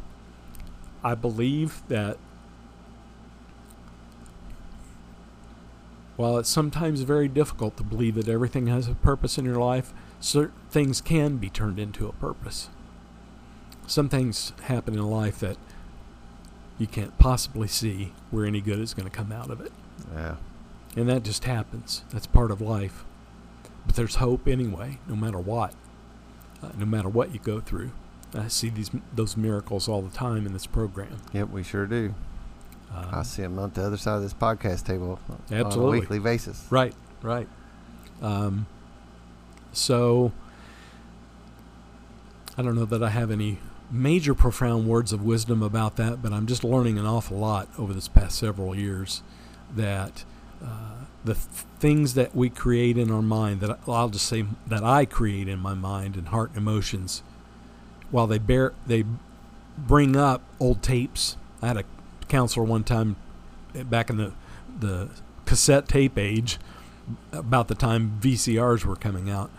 I believe that while it's sometimes very difficult to believe that everything has a purpose in your life, certain things can be turned into a purpose. Some things happen in life that you can't possibly see where any good is going to come out of it. Yeah. And that just happens. That's part of life. But there's hope anyway, no matter what. Uh, no matter what you go through. I see these those miracles all the time in this program. Yep, we sure do. Um, I see them on the other side of this podcast table on Absolutely. a weekly basis. Right, right. Um, so, I don't know that I have any major profound words of wisdom about that, but I'm just learning an awful lot over this past several years that uh, the th- things that we create in our mind, that I'll just say that I create in my mind and heart and emotions, while they bear, they bring up old tapes. I had a counselor one time eh, back in the the cassette tape age, about the time VCRs were coming out,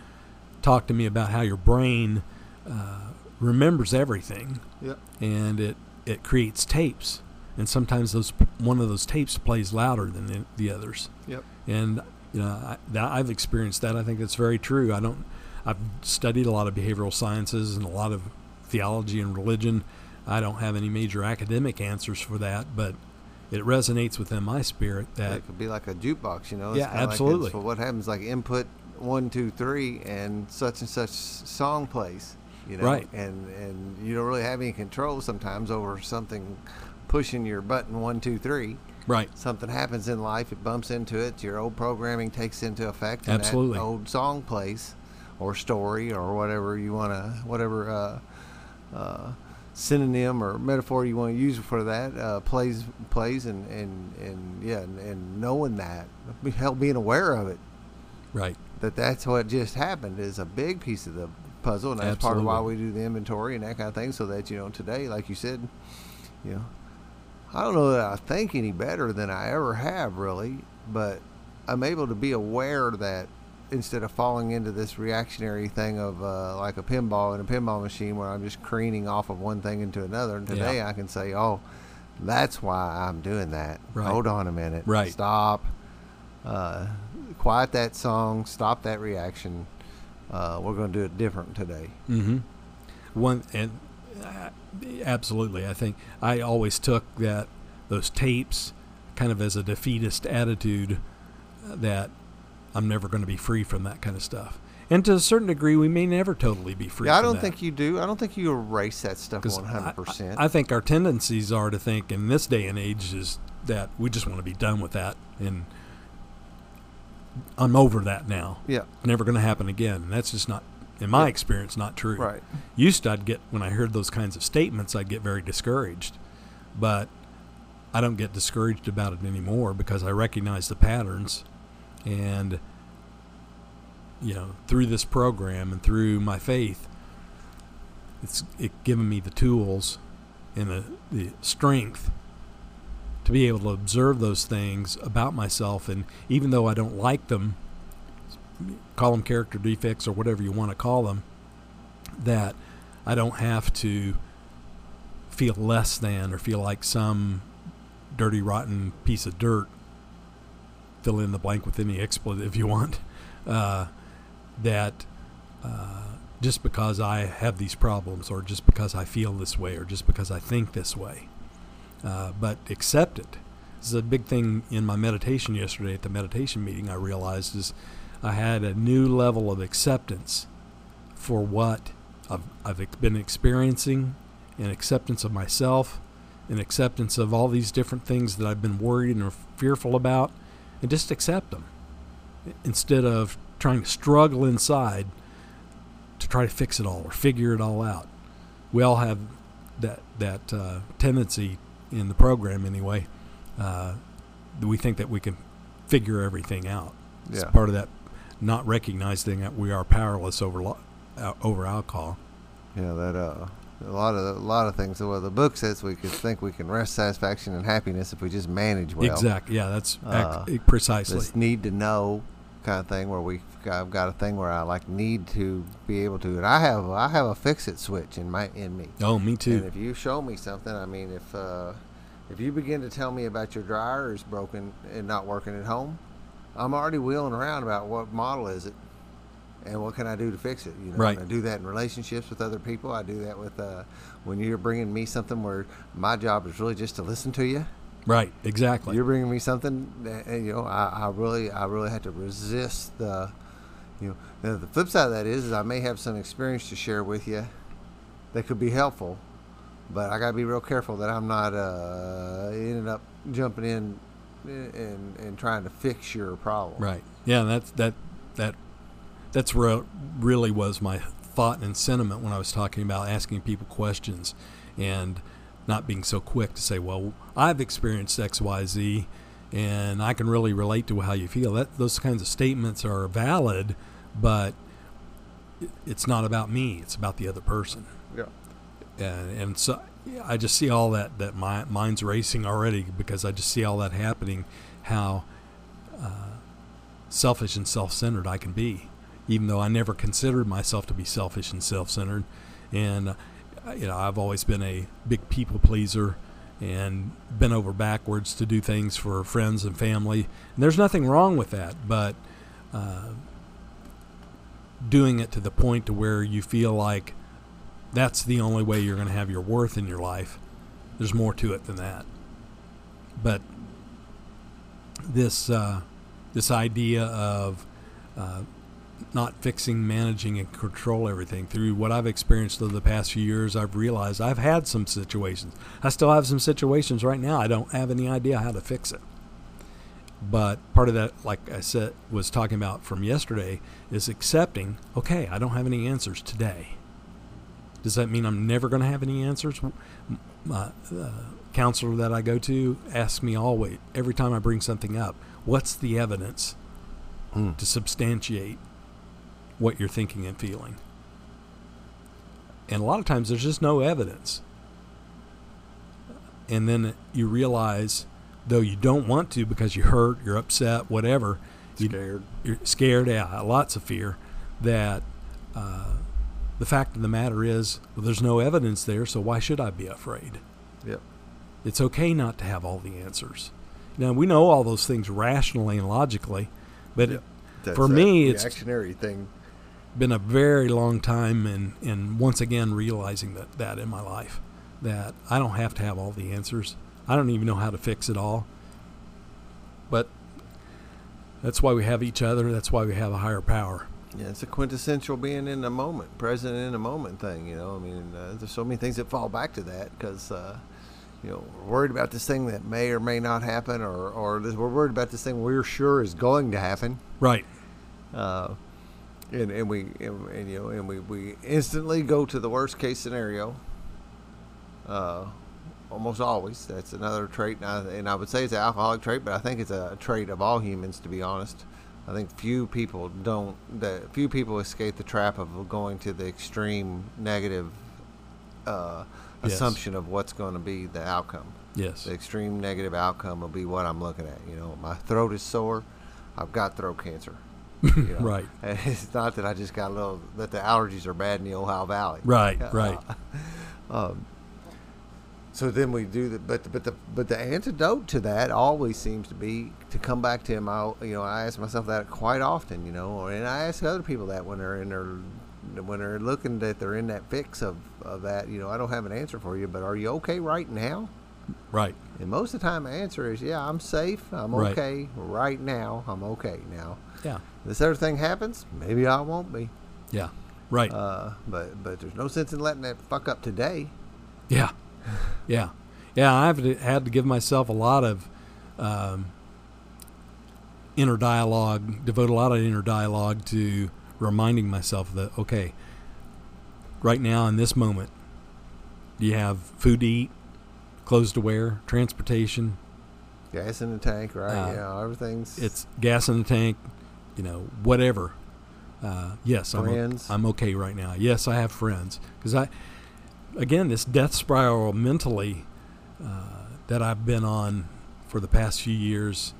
talked to me about how your brain uh, remembers everything Yep. and it it creates tapes, and sometimes those one of those tapes plays louder than the, the others. Yep. And you know, I, that, I've experienced that. I think that's very true. I don't. I've studied a lot of behavioral sciences and a lot of theology and religion. I don't have any major academic answers for that, but it resonates within my spirit that it could be like a jukebox, you know. It's Yeah, like absolutely. so what happens? Like input one, two, three, and such and such song plays. You know, Right. And and you don't really have any control sometimes over something pushing your button one, two, three. right, Something happens in life, it bumps into it. Your old programming takes into effect, and Absolutely. that old song plays, or story, or whatever you want to, whatever uh, uh, synonym or metaphor you want to use for that uh, plays plays and and and yeah and, and knowing that hell being aware of it. Right, that that's what just happened is a big piece of the puzzle and that's part of why we do the inventory and that kind of thing so that you know today like you said you know i don't know that i think any better than i ever have really but i'm able to be aware that instead of falling into this reactionary thing of uh, like a pinball in a pinball machine where i'm just careening off of one thing into another and today Yeah. i can say oh that's why i'm doing that Right. hold on a minute Right. stop uh, quiet that song, stop that reaction. Uh, we're going to do it different today. Mm-hmm. One and uh, absolutely, I think I always took that those tapes kind of as a defeatist attitude uh, that I'm never going to be free from that kind of stuff. And to a certain degree, we may never totally be free. Yeah, I don't that. think you do. I don't think you erase that stuff hundred percent. I, I think our tendencies are to think in this day and age is that we just want to be done with that, and I'm over that now. Yeah, Never going to happen again. And that's just not, in my Yeah. experience, not true. right. Used to, I'd get when I heard those kinds of statements, I'd get very discouraged, but I don't get discouraged about it anymore because I recognize the patterns, and you know, through this program and through my faith, it's it given me the tools and the, the strength to be able to observe those things about myself, and even though I don't like them, call them character defects or whatever you want to call them, that I don't have to feel less than or feel like some dirty, rotten piece of dirt. Fill in the blank with any expletive you want. Uh, that uh, just because I have these problems, or just because I feel this way, or just because I think this way, uh, but accept it. This is a big thing in my meditation yesterday at the meditation meeting. I realized is I had a new level of acceptance for what I've, I've been experiencing, and acceptance of myself, and acceptance of all these different things that I've been worried and fearful about, and just accept them instead of trying to struggle inside to try to fix it all or figure it all out. We all have that that uh, tendency in the program anyway. Uh, we think that we can figure everything out. It's Yeah. part of that not recognizing that we are powerless over lo- uh, over alcohol. Yeah, that uh, a lot of a lot of things. Well, the book says we could think we can rest, satisfaction, and happiness if we just manage well. exactly. Yeah, that's uh, ac- precisely. This need to know kind of thing where we I've got a thing where I like need to be able to, and I have I have a fix it switch in my in me. Oh, me And too. if you show me something, I mean, if uh, if you begin to tell me about your dryer is broken and not working at home, I'm already wheeling around about what model is it and what can I do to fix it. You know, Right. I do that in relationships with other people. I do that with uh, when you're bringing me something where my job is really just to listen to you. Right. Exactly. You're bringing me something, that, and, you know, I, I really, I really have to resist the, you know. Now the flip side of that is, is I may have some experience to share with you that could be helpful, but I got to be real careful that I'm not uh, ending up jumping in and and trying to fix your problem. Right. Yeah, that's that that that's re- really was my thought and sentiment when I was talking about asking people questions and not being so quick to say, "Well, I've experienced X, Y, Z, and I can really relate to how you feel." That those kinds of statements are valid, but it's not about me; it's about the other person. Yeah. and, and so I just see all that that my mind's racing already because I just see all that happening. How uh, selfish and self-centered I can be, even though I never considered myself to be selfish and self-centered. And uh, you know, I've always been a big people pleaser and been over backwards to do things for friends and family. And there's nothing wrong with that, but uh, doing it to the point to where you feel like that's the only way you're going to have your worth in your life. There's more to it than that. But this uh, this idea of uh, not fixing, managing, and control everything through what I've experienced over the past few years, I've realized I've had some situations. I still have some situations right now. I don't have any idea how to fix it. But part of that, like I said, was talking about from yesterday, is accepting. Okay, I don't have any answers today. Does that mean I'm never going to have any answers? My uh, counselor that I go to asks me always, every time I bring something up, what's the evidence Hmm. to substantiate what you're thinking and feeling? And a lot of times there's just no evidence. And then you realize, though you don't want to because you're hurt, you're upset, whatever, you- Scared. you're scared, yeah, lots of fear, that uh, the fact of the matter is, well, there's no evidence there, so why should I be afraid? Yep. It's okay not to have all the answers. Now, we know all those things rationally and logically, but Yep. That's For me, it's- reactionary thing. Been a very long time and, and once again realizing that, that in my life that I don't have to have all the answers. I don't even know how to fix it all. But that's why we have each other. That's why we have a higher power. Yeah, it's a quintessential being in the moment, present in the moment thing. You know, I mean, uh, there's so many things that fall back to that because, uh, you know, we're worried about this thing that may or may not happen, or or we're worried about this thing we're sure is going to happen. Right. Uh, and, and we and, and you know and we, we instantly go to the worst case scenario. Uh, almost always. That's another trait, and I, and I would say it's an alcoholic trait, but I think it's a trait of all humans. To be honest, I think few people don't. That few people escape the trap of going to the extreme negative uh, Yes. assumption of what's going to be the outcome Yes. the extreme negative outcome will be what I'm looking at. You know, my throat is sore. I've got throat cancer. You know? Right. It's not that I just got a little that the allergies are bad in the Ohio Valley. Right, right. um, so then we do the but but the but the antidote to that always seems to be to come back to him. I you know I ask myself that quite often. You know, and I ask other people that when they're in their when they're looking that they're in that fix of, of that. You know, I don't have an answer for you, but are you okay right now? Right. And most of the time, the answer is, yeah, I'm safe. I'm Right. okay right now. I'm okay now. Yeah. This other thing happens, maybe I won't be. Yeah. Right. Uh, but but there's no sense in letting that fuck up today. Yeah, yeah, yeah. I've had to give myself a lot of um, inner dialogue, devote a lot of inner dialogue to reminding myself that okay, right now in this moment, do you have food to eat, clothes to wear, transportation? Gas in the tank, right? Uh, yeah, everything's It's gas in the tank, you know, whatever. Uh, yes, I'm. I'm okay right now. Yes, I have friends because I, again, this death spiral mentally uh, that I've been on for the past few years.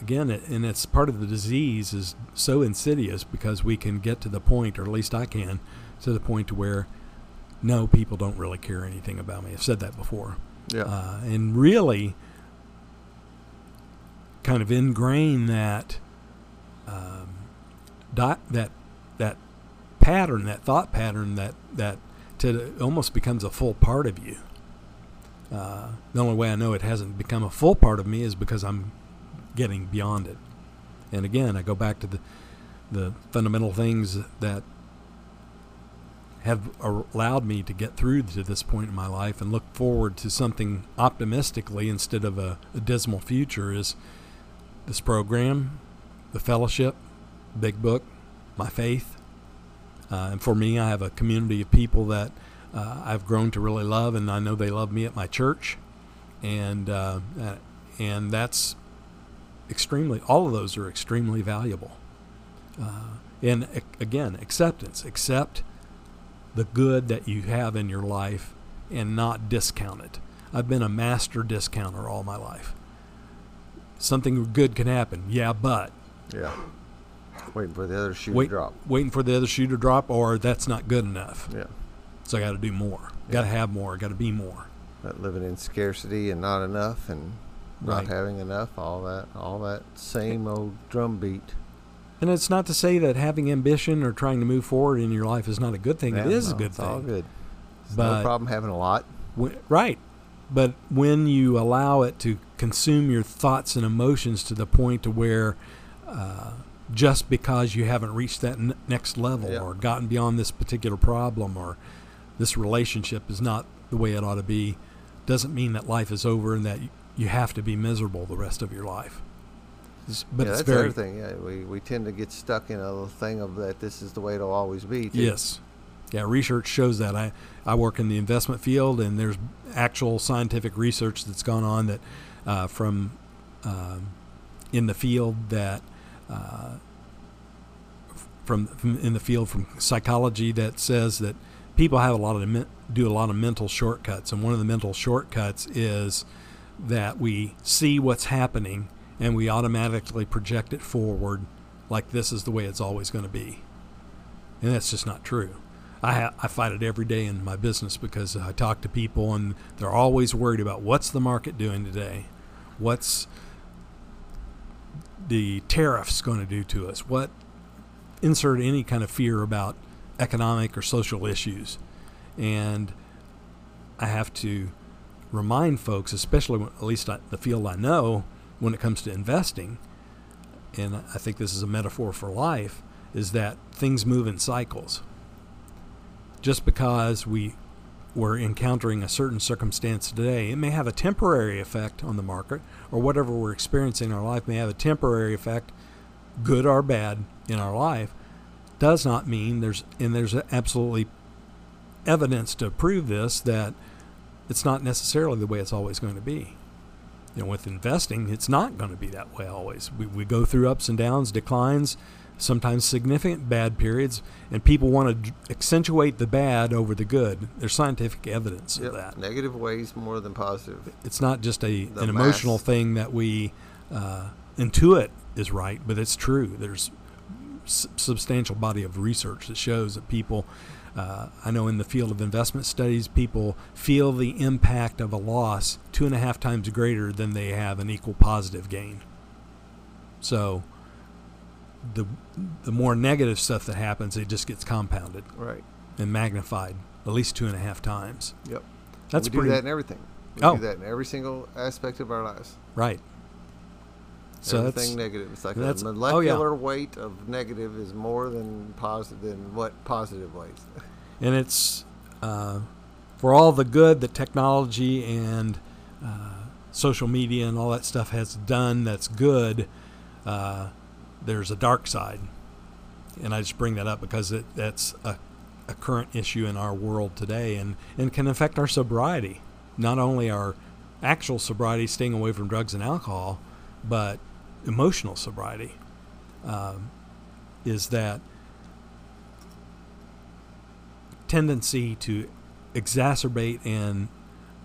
Again, it, and it's part of the disease is so insidious because we can get to the point, or at least I can, to the point to where no, people don't really care anything about me. I've said that before yeah. uh, and really kind of ingrain that um, di- that that pattern, that thought pattern, that that to almost becomes a full part of you. Uh, the only way I know it hasn't become a full part of me is because I'm getting beyond it. And again, I go back to the the fundamental things that have allowed me to get through to this point in my life and look forward to something optimistically instead of a, a dismal future is this program, the fellowship, big book, my faith. Uh, and for me, I have a community of people that uh, I've grown to really love, and I know they love me at my church, and uh, uh, and that's extremely. All of those are extremely valuable. Uh, and again, acceptance. Accept the good that you have in your life and not discount it. I've been a master discounter all my life. Something good can happen, yeah, but yeah. Waiting for the other shoe wait, to drop. waiting for the other shoe to drop, or that's not good enough. Yeah. So I got to do more. Got to have more. Got to be more. That living in scarcity and not enough and not Right. having enough, all that, all that same old drum beat. And it's not to say that having ambition or trying to move forward in your life is not a good thing. it Yeah, is a no, good it's all thing. good. It's But- no problem having a lot. Wh- right. But when you allow it to consume your thoughts and emotions to the point to where uh, just because you haven't reached that n- next level Yeah. or gotten beyond this particular problem or this relationship is not the way it ought to be, doesn't mean that life is over and that you have to be miserable the rest of your life. It's- but yeah, it's that's very everything. Yeah, we, we tend to get stuck in a little thing of that. This is the way it'll always be. too. Yes. Yeah, research shows that. I, I work in the investment field, and there's actual scientific research that's gone on that uh, from um, in the field that from, from in the field from psychology that says that people have a lot of do a lot of mental shortcuts, and one of the mental shortcuts is that we see what's happening and we automatically project it forward like this is the way it's always going to be. And that's just not true. I I fight it every day in my business because I talk to people and they're always worried about what's the market doing today, what's the tariffs going to do to us, what insert any kind of fear about economic or social issues, and I have to remind folks, especially when, at least I, the field I know, when it comes to investing, and I think this is a metaphor for life, is that things move in cycles. Just because we we're encountering a certain circumstance today, it may have a temporary effect on the market, or whatever we're experiencing in our life may have a temporary effect, good or bad, in our life. Does not mean there's and there's absolutely evidence to prove this that it's not necessarily the way it's always going to be. You know, with investing, it's not going to be that way always. We, we go through ups and downs, declines, sometimes significant bad periods, and people want to accentuate the bad over the good. There's scientific evidence Yep. of that. Negative weighs more than positive. It's not just a The an emotional mass. thing that we uh, intuit is right, but it's true. There's s- substantial body of research that shows that people, uh, I know in the field of investment studies, people feel the impact of a loss two and a half times greater than they have an equal positive gain. So, the the more negative stuff that happens, it just gets compounded Right. and magnified at least two and a half times. Yep. That's we do pretty. that in everything. We Oh. do that in every single aspect of our lives. Right. So Everything that's negative. It's like a that's- oh, yeah. molecular weight of negative is more than positive than what positive weights. and it's uh, for all the good that technology and uh, social media and all that stuff has done that's good uh, there's a dark side and i just bring that up because it, that's a, a current issue in our world today and, and can affect our sobriety not only our actual sobriety staying away from drugs and alcohol but emotional sobriety um, is that tendency to exacerbate and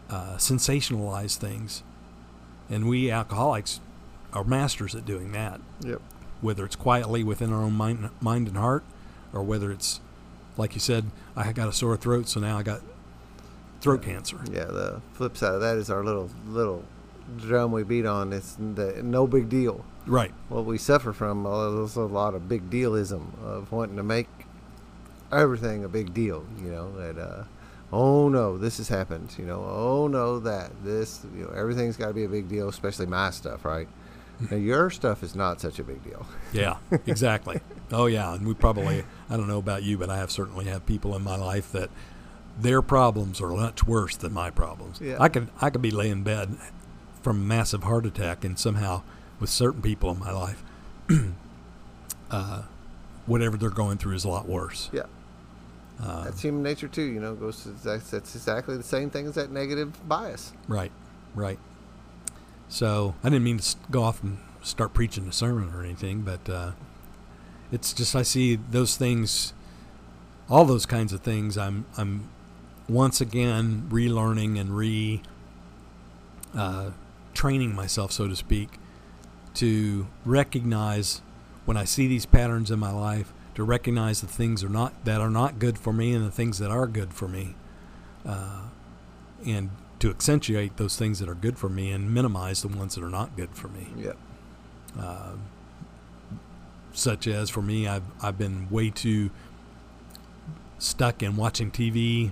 uh, sensationalize things. And we alcoholics are masters at doing that, Yep. Whether it's quietly within our own mind, mind and heart, or whether it's, like you said, I got a sore throat, so now I got throat cancer. Yeah. The flip side of that is our little little drum we beat on. It's the, no big deal. Right. What we suffer from uh, is a lot of big dealism of wanting to make everything a big deal. You know that. Uh, oh no, this has happened. You know. Oh no, that this. You know, everything's got to be a big deal, especially my stuff, right? Now your stuff is not such a big deal. Yeah, exactly. oh yeah, and we probably I don't know about you, but I have certainly have people in my life that their problems are much worse than my problems. Yeah. I could I could be laying in bed from a massive heart attack and somehow with certain people in my life uh, whatever they're going through is a lot worse. Yeah. Uh, That's human nature too. You know, goes to, that's, that's exactly the same thing as that negative bias. Right, right. So I didn't mean to go off and start preaching a sermon or anything, but uh, it's just I see those things, all those kinds of things. I'm I'm once again relearning and re uh, training myself, so to speak, to recognize when I see these patterns in my life, to recognize the things are not that are not good for me and the things that are good for me. Uh, and to accentuate those things that are good for me and minimize the ones that are not good for me. Yep. Uh, such as for me, I've I've been way too stuck in watching TV,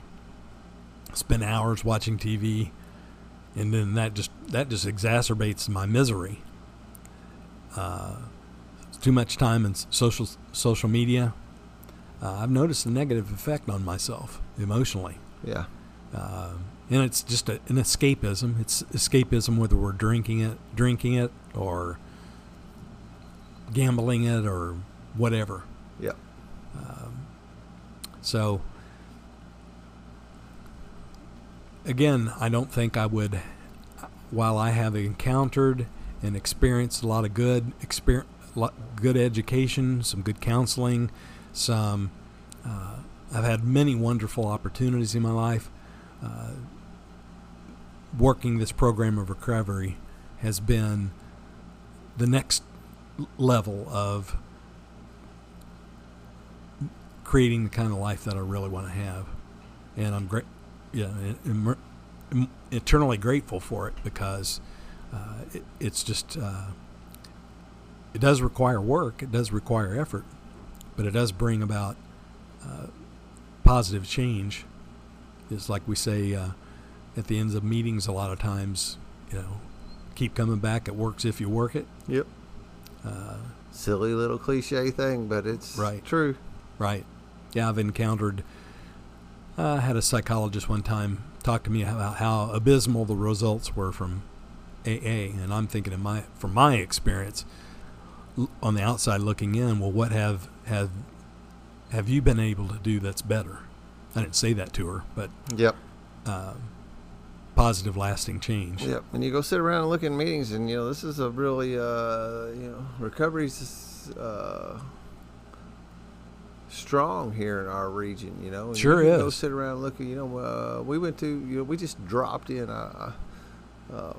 spend hours watching TV, and then that just that just exacerbates my misery. Uh, too much time in social social media. Uh, I've noticed a negative effect on myself emotionally Yeah. uh, and it's just a, an escapism. It's escapism whether we're drinking it, drinking it, or gambling it, or whatever. Yep. So, again, I don't think I would. While I have encountered and experienced a lot of good experience, good education, some good counseling, some uh, I've had many wonderful opportunities in my life. Uh, working this program of recovery has been the next level of creating the kind of life that I really want to have, and I'm great, yeah, eternally grateful for it because uh, it, it's just uh, it does require work, it does require effort, but it does bring about uh, positive change. It's like we say uh, at the ends of meetings a lot of times, you know, keep coming back. It works if you work it. Yep. Uh, Silly little cliche thing, but it's Right. true. Right. Yeah, I've encountered. uh, I had a psychologist one time talk to me about how abysmal the results were from AA, and I'm thinking, in my from my experience, on the outside looking in, well, what have have have you been able to do that's better? I didn't say that to her, but Yep. uh, positive, lasting change. Yep. And you go sit around and look in meetings, and you know this is a really, uh, you know, recovery's uh, strong here in our region. You know, and Sure you can Go sit around and look. You know, uh, we went to, you know, we just dropped in. Uh, uh,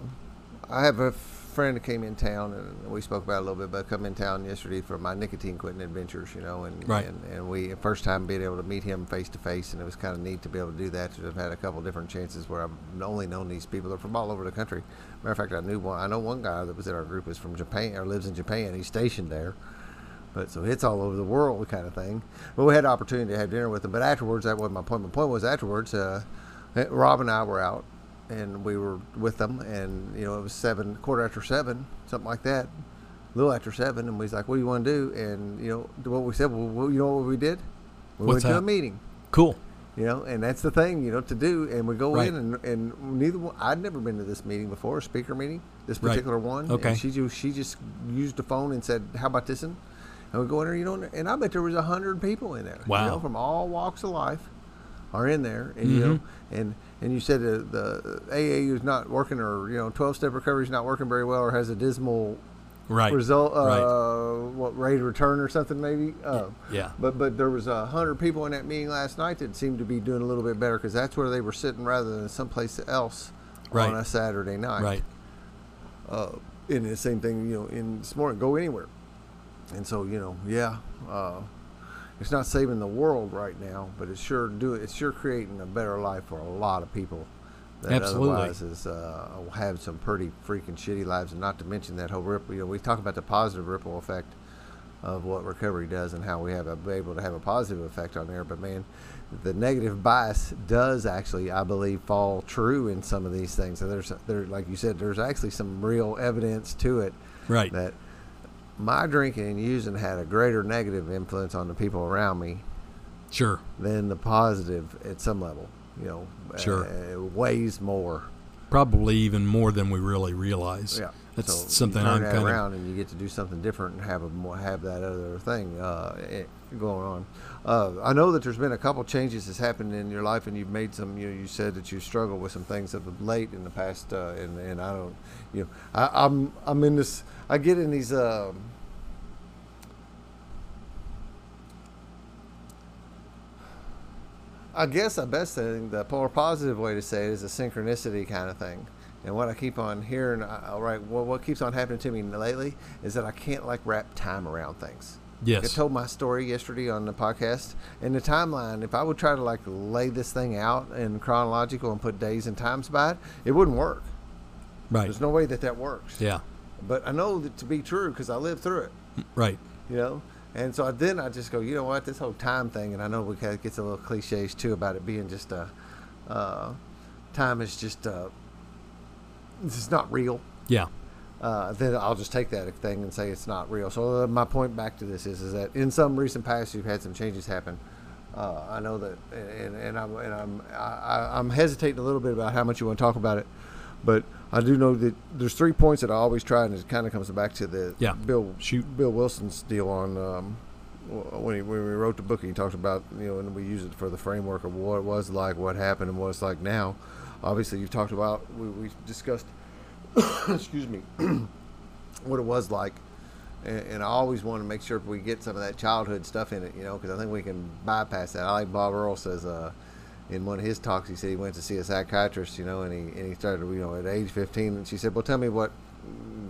I have a friend that came in town, and we spoke about a little bit. But come in town yesterday for my nicotine quitting adventures. You know, and Right. and, and we first time being able to meet him face to face, and it was kind of neat to be able to do that. To have had a couple different chances where I've only known these people. They're from all over the country. Matter of fact, I knew one. I know one guy that was in our group is from Japan or lives in Japan. He's stationed there. But so it's all over the world kind of thing. But we had the opportunity to have dinner with him. But afterwards, that wasn't my point. My point was afterwards, uh, Rob and I were out and we were with them, and you know it was seven, quarter after seven, something like that, a little after seven, and we was like, "What do you want to do?" And you know what we said. Well, you know what we did? We What's went to a meeting. Cool. You know, and that's the thing, you know, to do. And we go Right. in, and, and neither one, I'd never been to this meeting before, a speaker meeting, this Right. particular one. Okay. And she just she just used the phone and said, "How about this?" one?" And we go in there, you know, and I bet there was a hundred people in there. Wow. You know, from all walks of life, are in there, and you know, Mm-hmm. and and you said the, the AA is not working, or you know, twelve step recovery is not working very well, or has a dismal Right. result, uh, Right. what rate of return or something maybe. Uh, Yeah. but but there was a hundred people in that meeting last night that seemed to be doing a little bit better because that's where they were sitting rather than someplace else Right. on a Saturday night. Right. Uh, and the same thing, you know, in this morning, go anywhere. And so you know, yeah, uh, it's not saving the world right now, but it's sure do it's sure creating a better life for a lot of people. That Absolutely. otherwise is uh, have some pretty freaking shitty lives, and not to mention that whole ripple. You know, we talk about the positive ripple effect of what recovery does and how we have a, be able to have a positive effect on there. But man, the negative bias does actually, I believe, fall true in some of these things. And there's, there, like you said, there's actually some real evidence to it Right. that my drinking and using had a greater negative influence on the people around me Sure. than the positive at some level. You know, Sure. uh, it weighs more. Probably even more than we really realize. Yeah, That's So you something turn I'm that kind of. around and you get to do something different and have a have that other thing uh, going on. Uh, I know that there's been a couple changes that's happened in your life, and you've made some. You know, you said that you struggled with some things of late in the past, uh, and and I don't, you know, I, I'm I'm in this. I get in these. Um, I guess the best thing, the more positive way to say it is a synchronicity kind of thing. And what I keep on hearing, all right, well, what keeps on happening to me lately is that I can't like wrap time around things. Yes. I told my story yesterday on the podcast. In the timeline, if I would try to like lay this thing out in chronological and put days and times by it, it wouldn't work. Right. There's no way that that works. Yeah. But I know that to be true because I lived through it Right. you know. And so then I just go, you know what, this whole time thing, and I know we kind of gets a little cliches too about it being just a uh, time is just uh, this is not real. Yeah. Uh, then I'll just take that thing and say it's not real. So uh, my point back to this is, is that in some recent past you've had some changes happen. Uh, I know that, and, and I'm and I'm I, I'm hesitating a little bit about how much you want to talk about it, but I do know that there's three points that I always try, and it kind of comes back to the Yeah. Bill Shoot. Bill Wilson's deal on um, when he, when we wrote the book. He talked about you know, and we use it for the framework of what it was like, what happened, and what it's like now. Obviously, you've talked about we, we discussed. excuse me, what it was like, and, and I always want to make sure we get some of that childhood stuff in it, you know, because I think we can bypass that. I like Bob Earll says uh, in one of his talks, he said he went to see a psychiatrist, you know, and he and he started, you know, at age 15, and she said, well, tell me what.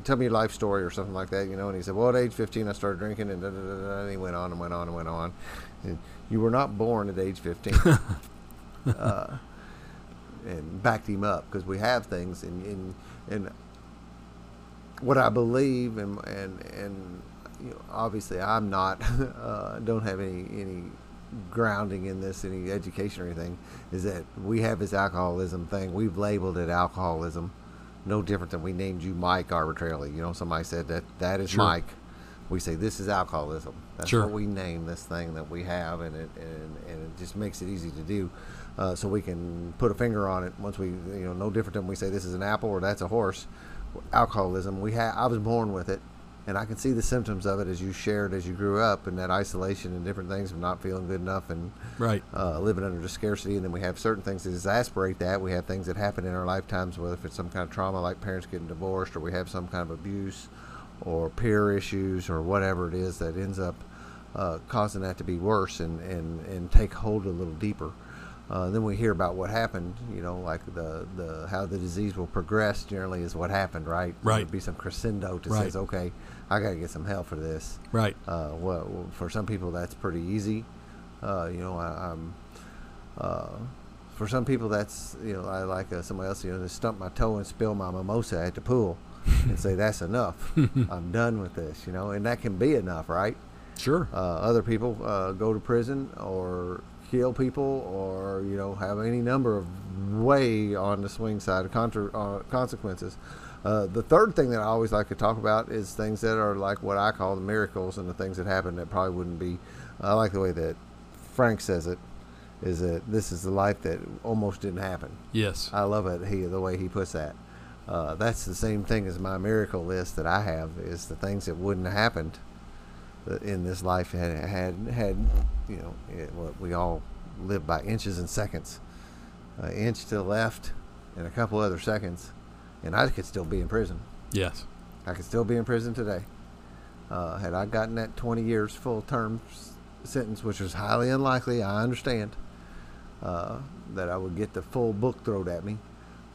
Tell me your life story or something like that, you know. And he said, "Well, at age 15, I started drinking," and, da, da, da, and he went on and went on and went on. And you were not born at age 15. uh, and backed him up because we have things and and, and what I believe and and and you know, obviously I'm not uh, don't have any any grounding in this any education or anything is that we have this alcoholism thing. We've labeled it alcoholism. No different than we named you Mike arbitrarily. You know somebody said that that is Sure. Mike. We say this is alcoholism. That's Sure. what we name this thing that we have and it and, and it just makes it easy to do uh, so we can put a finger on it once we you know no different than we say this is an apple or that's a horse. Alcoholism we have i was born with it and i can see the symptoms of it as you shared as you grew up and that isolation and different things of not feeling good enough and Right. uh, living under the scarcity. And then we have certain things that exasperate that. We have things that happen in our lifetimes whether if it's some kind of trauma like parents getting divorced or we have some kind of abuse or peer issues or whatever it is that ends up uh, causing that to be worse and, and, and take hold a little deeper uh, then we hear about what happened, you know, like the, the how the disease will progress generally is what happened, right? Right. There'd be some crescendo to Right. says, okay, I got to get some help for this. Right. Uh, well, for some people that's pretty easy. Uh, you know, I, I'm. Uh, for some people, that's you know, I like uh, somebody else, you know, to stump my toe and spill my mimosa at the pool, and say that's enough. I'm done with this, you know, and that can be enough, right? Sure. Uh, other people uh, go to prison or kill people or you know have any number of way on the swing side of contra- uh, consequences. Uh, the third thing that I always like to talk about is things that are like what I call the miracles and the things that happen that probably wouldn't be. I like the way that Frank says it. Is that this is the life that almost didn't happen. Yes. I love it. He the way he puts that. Uh, that's the same thing as my miracle list that I have is the things that wouldn't have happened in this life had had had you know it, what we all live by inches and seconds, an inch to the left, and a couple other seconds, and I could still be in prison. Yes. I could still be in prison today. Uh, had I gotten that 20 years full term s- sentence, which was highly unlikely, I understand uh, that I would get the full book thrown at me,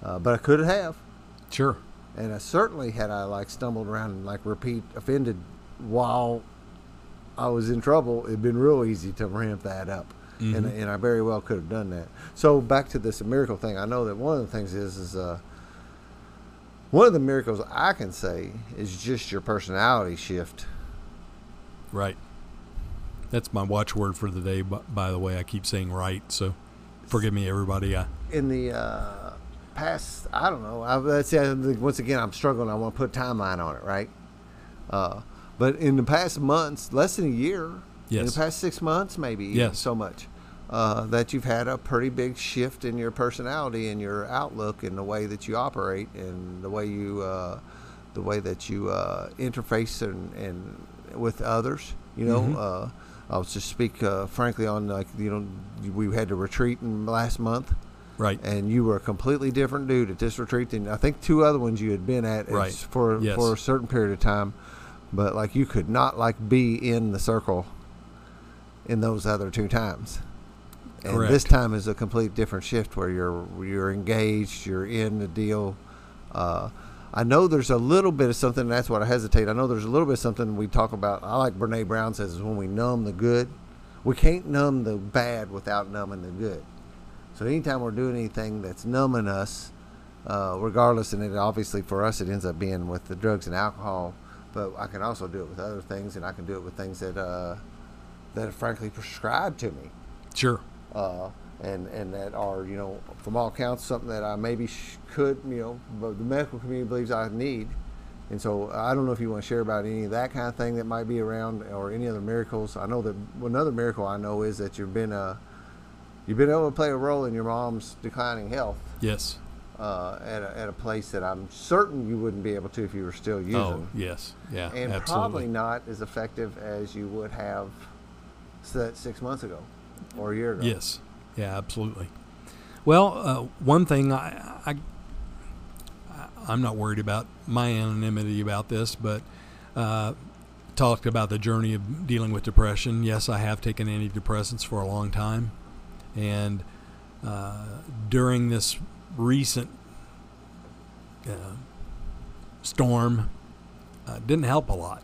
uh, but I could have. Sure. And I certainly had I like stumbled around and like repeat offended while I was in trouble, it'd been real easy to ramp that up. And, Mhm. and I very well could have done that. So back to this miracle thing, I know that one of the things is is uh, one of the miracles I can say is just your personality shift. Right. That's my watchword for the day. b- By the way, I keep saying right, so forgive me, everybody. I, in the uh, past, I don't know. I, let's say once again, I'm struggling. I want to put a timeline on it, right? Uh, but in the past months, less than a year, in the past six months, maybe Yes. so much, uh, that you've had a pretty big shift in your personality and your outlook and the way that you operate and the way you, uh, the way that you uh, interface and, and with others. You know, Mhm. uh, I'll just speak uh, frankly on like you know we had to retreat in last month right. and you were a completely different dude at this retreat than I think two other ones you had been at Right. for Yes. for a certain period of time, but like you could not like be in the circle in those other two times. And this time is a complete different shift where you're you're engaged, you're in the deal. Uh, I know there's a little bit of something. That's what I hesitate. I know there's a little bit of something we talk about. I like Brene Brown says is when we numb the good, we can't numb the bad without numbing the good. So anytime we're doing anything that's numbing us, uh, regardless, and it obviously for us it ends up being with the drugs and alcohol, but I can also do it with other things, and I can do it with things that uh, that are frankly prescribed to me, Sure. uh, and and that are you know from all accounts something that I maybe sh- could you know, but the medical community believes I need. And so I don't know if you want to share about any of that kind of thing that might be around, or any other miracles. I know that another miracle I know is that you've been uh, you've been able to play a role in your mom's declining health Yes. Uh, at, a, at a place that I'm certain you wouldn't be able to if you were still using, Oh, yes. Yeah. and absolutely. probably not as effective as you would have six months ago or a year ago. Yes. Yeah, absolutely. Well, uh, one thing I, I, I'm not worried about my anonymity about this, but uh, talked about the journey of dealing with depression. Yes, I have taken antidepressants for a long time, and uh, during this recent uh, storm, uh, didn't help a lot.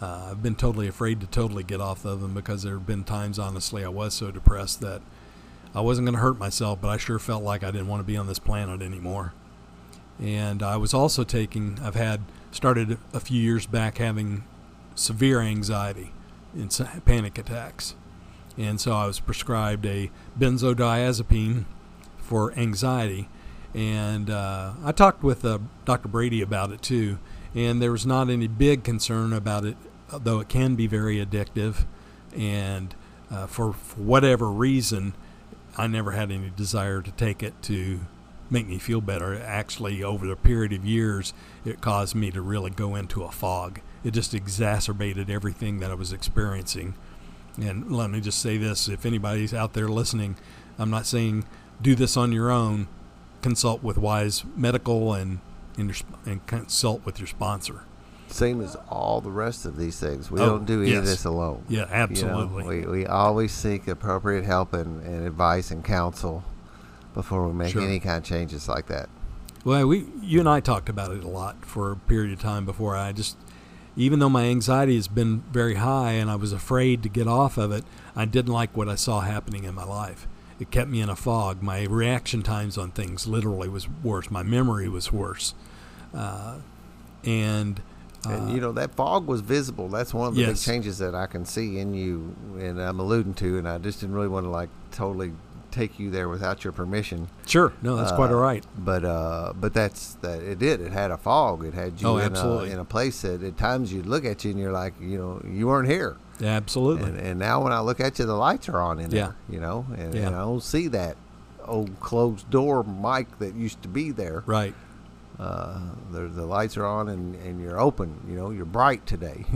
Uh, I've been totally afraid to totally get off of them because there have been times, honestly, I was so depressed that I wasn't going to hurt myself, but I sure felt like I didn't want to be on this planet anymore. And I was also taking, I've had, started a few years back having severe anxiety and panic attacks. And so I was prescribed a benzodiazepine for anxiety. And uh, I talked with uh, Dr. Brady about it too. And there was not any big concern about it, though it can be very addictive. And uh, for, for whatever reason, I never had any desire to take it to make me feel better. Actually, over the period of years, it caused me to really go into a fog. It just exacerbated everything that I was experiencing. And let me just say this if anybody's out there listening, I'm not saying do this on your own. Consult with wise medical and, and, your and consult with your sponsor. Same as all the rest of these things. We Oh, don't do any of this alone. Yeah, You know, absolutely. we, we always seek appropriate help and, and advice and counsel before we make Sure. any kind of changes like that. Well, we you and I talked about it a lot for a period of time before. I just, even though my anxiety has been very high and I was afraid to get off of it, I didn't like what I saw happening in my life. It kept me in a fog. My reaction times on things literally was worse. My memory was worse, uh, and uh, And you know that fog was visible. That's one of the big changes that I can see in you, and I'm alluding to. And I just didn't really want to like totally take you there without your permission. Sure. No, that's quite Uh, all right. But uh, but that's that. It did. It had a fog. It had you Oh, in, absolutely. A, in a place that at times you'd look at you and you're like, you know, you weren't here. Absolutely. And, and now when I look at you, the lights are on in Yeah. there. You know, and, Yeah. and I don't see that old closed door Mike that used to be there. right. Uh, the, the lights are on and, and you're open. You know, you're bright today.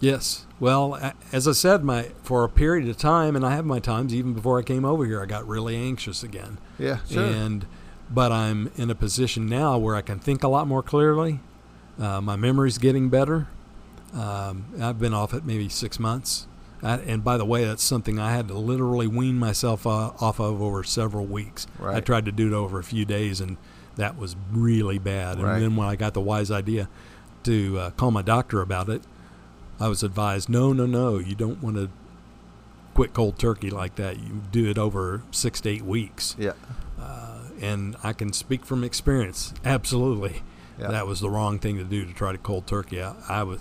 Yes. Well, as I said, my for a period of time, and I have my times even before I came over here, I got really anxious again. yeah, sure. And but I'm in a position now where I can think a lot more clearly. Uh, my memory's getting better. Um, I've been off it maybe six months. I, and by the way, that's something I had to literally wean myself uh, off of over several weeks. I tried to do it over a few days, and that was really bad. Right. And then when I got the wise idea to uh, call my doctor about it, I was advised, no, no, no, you don't want to quit cold turkey like that. You do it over six to eight weeks. yeah. Uh, and I can speak from experience. Absolutely, Yeah. that was the wrong thing to do to try to cold turkey. I, I was,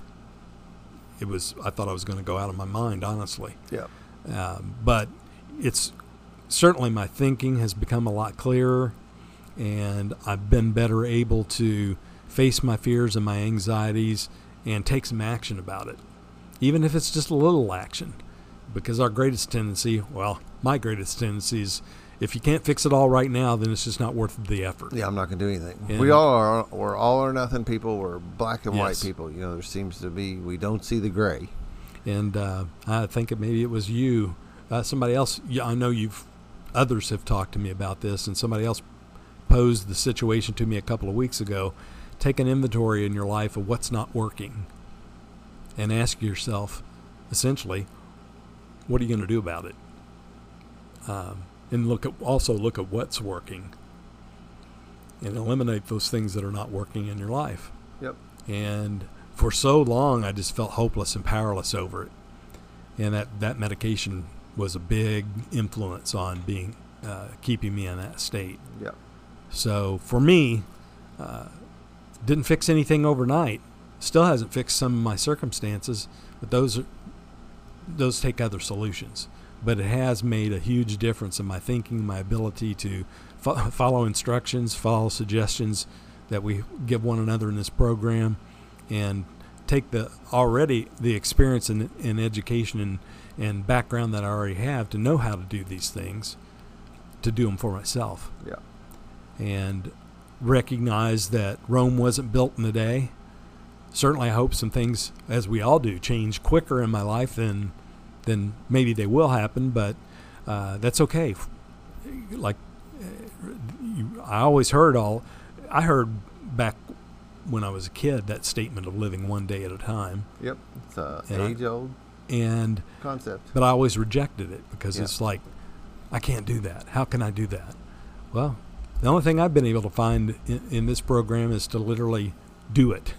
it was. I thought I was going to go out of my mind, honestly. Yeah. Um, but it's certainly my thinking has become a lot clearer, and I've been better able to face my fears and my anxieties and take some action about it, even if it's just a little action. Because our greatest tendency, well, my greatest tendency is if you can't fix it all right now, then it's just not worth the effort. Yeah, I'm not going to do anything. And- we all are. We're all or nothing people. We're black and white people. You know, there seems to be. We don't see the gray. And uh, I think it, maybe it was you, uh, somebody else. Yeah, I know you've others have talked to me about this, and somebody else posed the situation to me a couple of weeks ago. Take an inventory in your life of what's not working, and ask yourself, essentially, what are you going to do about it? Um, and look at also look at what's working, and eliminate those things that are not working in your life. Yep. And for so long, I just felt hopeless and powerless over it. And that, that medication was a big influence on being uh, keeping me in that state. Yep. So for me, uh, didn't fix anything overnight. Still hasn't fixed some of my circumstances, but those are, those take other solutions. But it has made a huge difference in my thinking, my ability to fo- follow instructions, follow suggestions that we give one another in this program, and take the already the experience and, and education and, and background that I already have to know how to do these things, to do them for myself Yeah. and recognize that Rome wasn't built in a day. Certainly, I hope some things, as we all do, change quicker in my life than than maybe they will happen. But uh, that's okay. Like you, I always heard all, I heard back when I was a kid that statement of living one day at a time, Yep. It's a And I- age old and concept. but I always rejected it because Yeah. it's like, I can't do that. How can I do that? Well, the only thing I've been able to find in, in this program is to literally do it.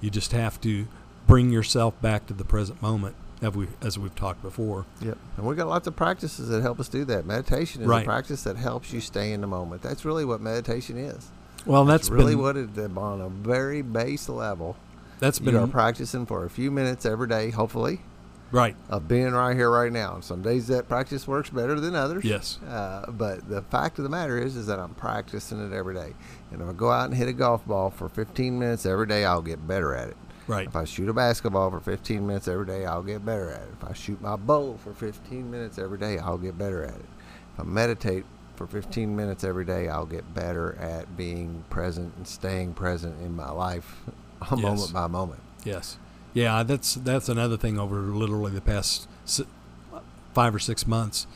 You just have to bring yourself back to the present moment, as we as we've talked before. Yep. And we've got lots of practices that help us do that. Meditation is Right. a practice that helps you stay in the moment. That's really what meditation is. Well, that's That's really been, what it on a very base level. That's been are practicing for a few minutes every day, hopefully, right. of being right here, right now. Some days that practice works better than others. Yes. Uh, but the fact of the matter is, is that I'm practicing it every day. And if I go out and hit a golf ball for 15 minutes every day, I'll get better at it. Right. If I shoot a basketball for 15 minutes every day, I'll get better at it. If I shoot my bow for 15 minutes every day, I'll get better at it. If I meditate for 15 minutes every day, I'll get better at being present and staying present in my life, Yes. moment by moment. Yes. Yeah, that's that's another thing over literally the past five or six months.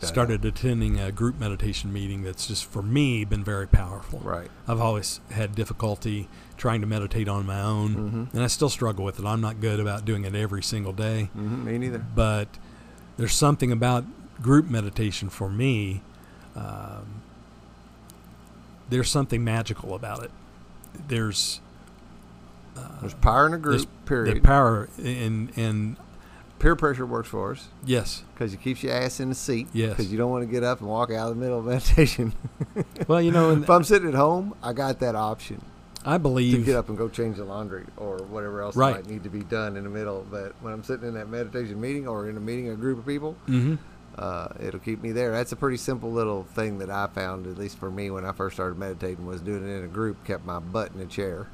Started attending a group meditation meeting that's just for me been very powerful. Right. I've always had difficulty trying to meditate on my own, Mhm. and I still struggle with it. I'm not good about doing it every single day, hmm Me neither. but there's something about group meditation for me. Um, there's something magical about it. There's uh, There's power in a group, the power in and Peer pressure works for us yes, because it keeps your ass in the seat. Yes. Because you don't want to get up and walk out of the middle of meditation. well, you know, and if I'm sitting at home, I got that option. I believe to get up and go change the laundry or whatever else Right. might need to be done in the middle. But when I'm sitting in that meditation meeting or in a meeting, a group of people, Mhm. uh, it'll keep me there. That's a pretty simple little thing that I found, at least for me, when I first started meditating, was doing it in a group. Kept my butt in a chair.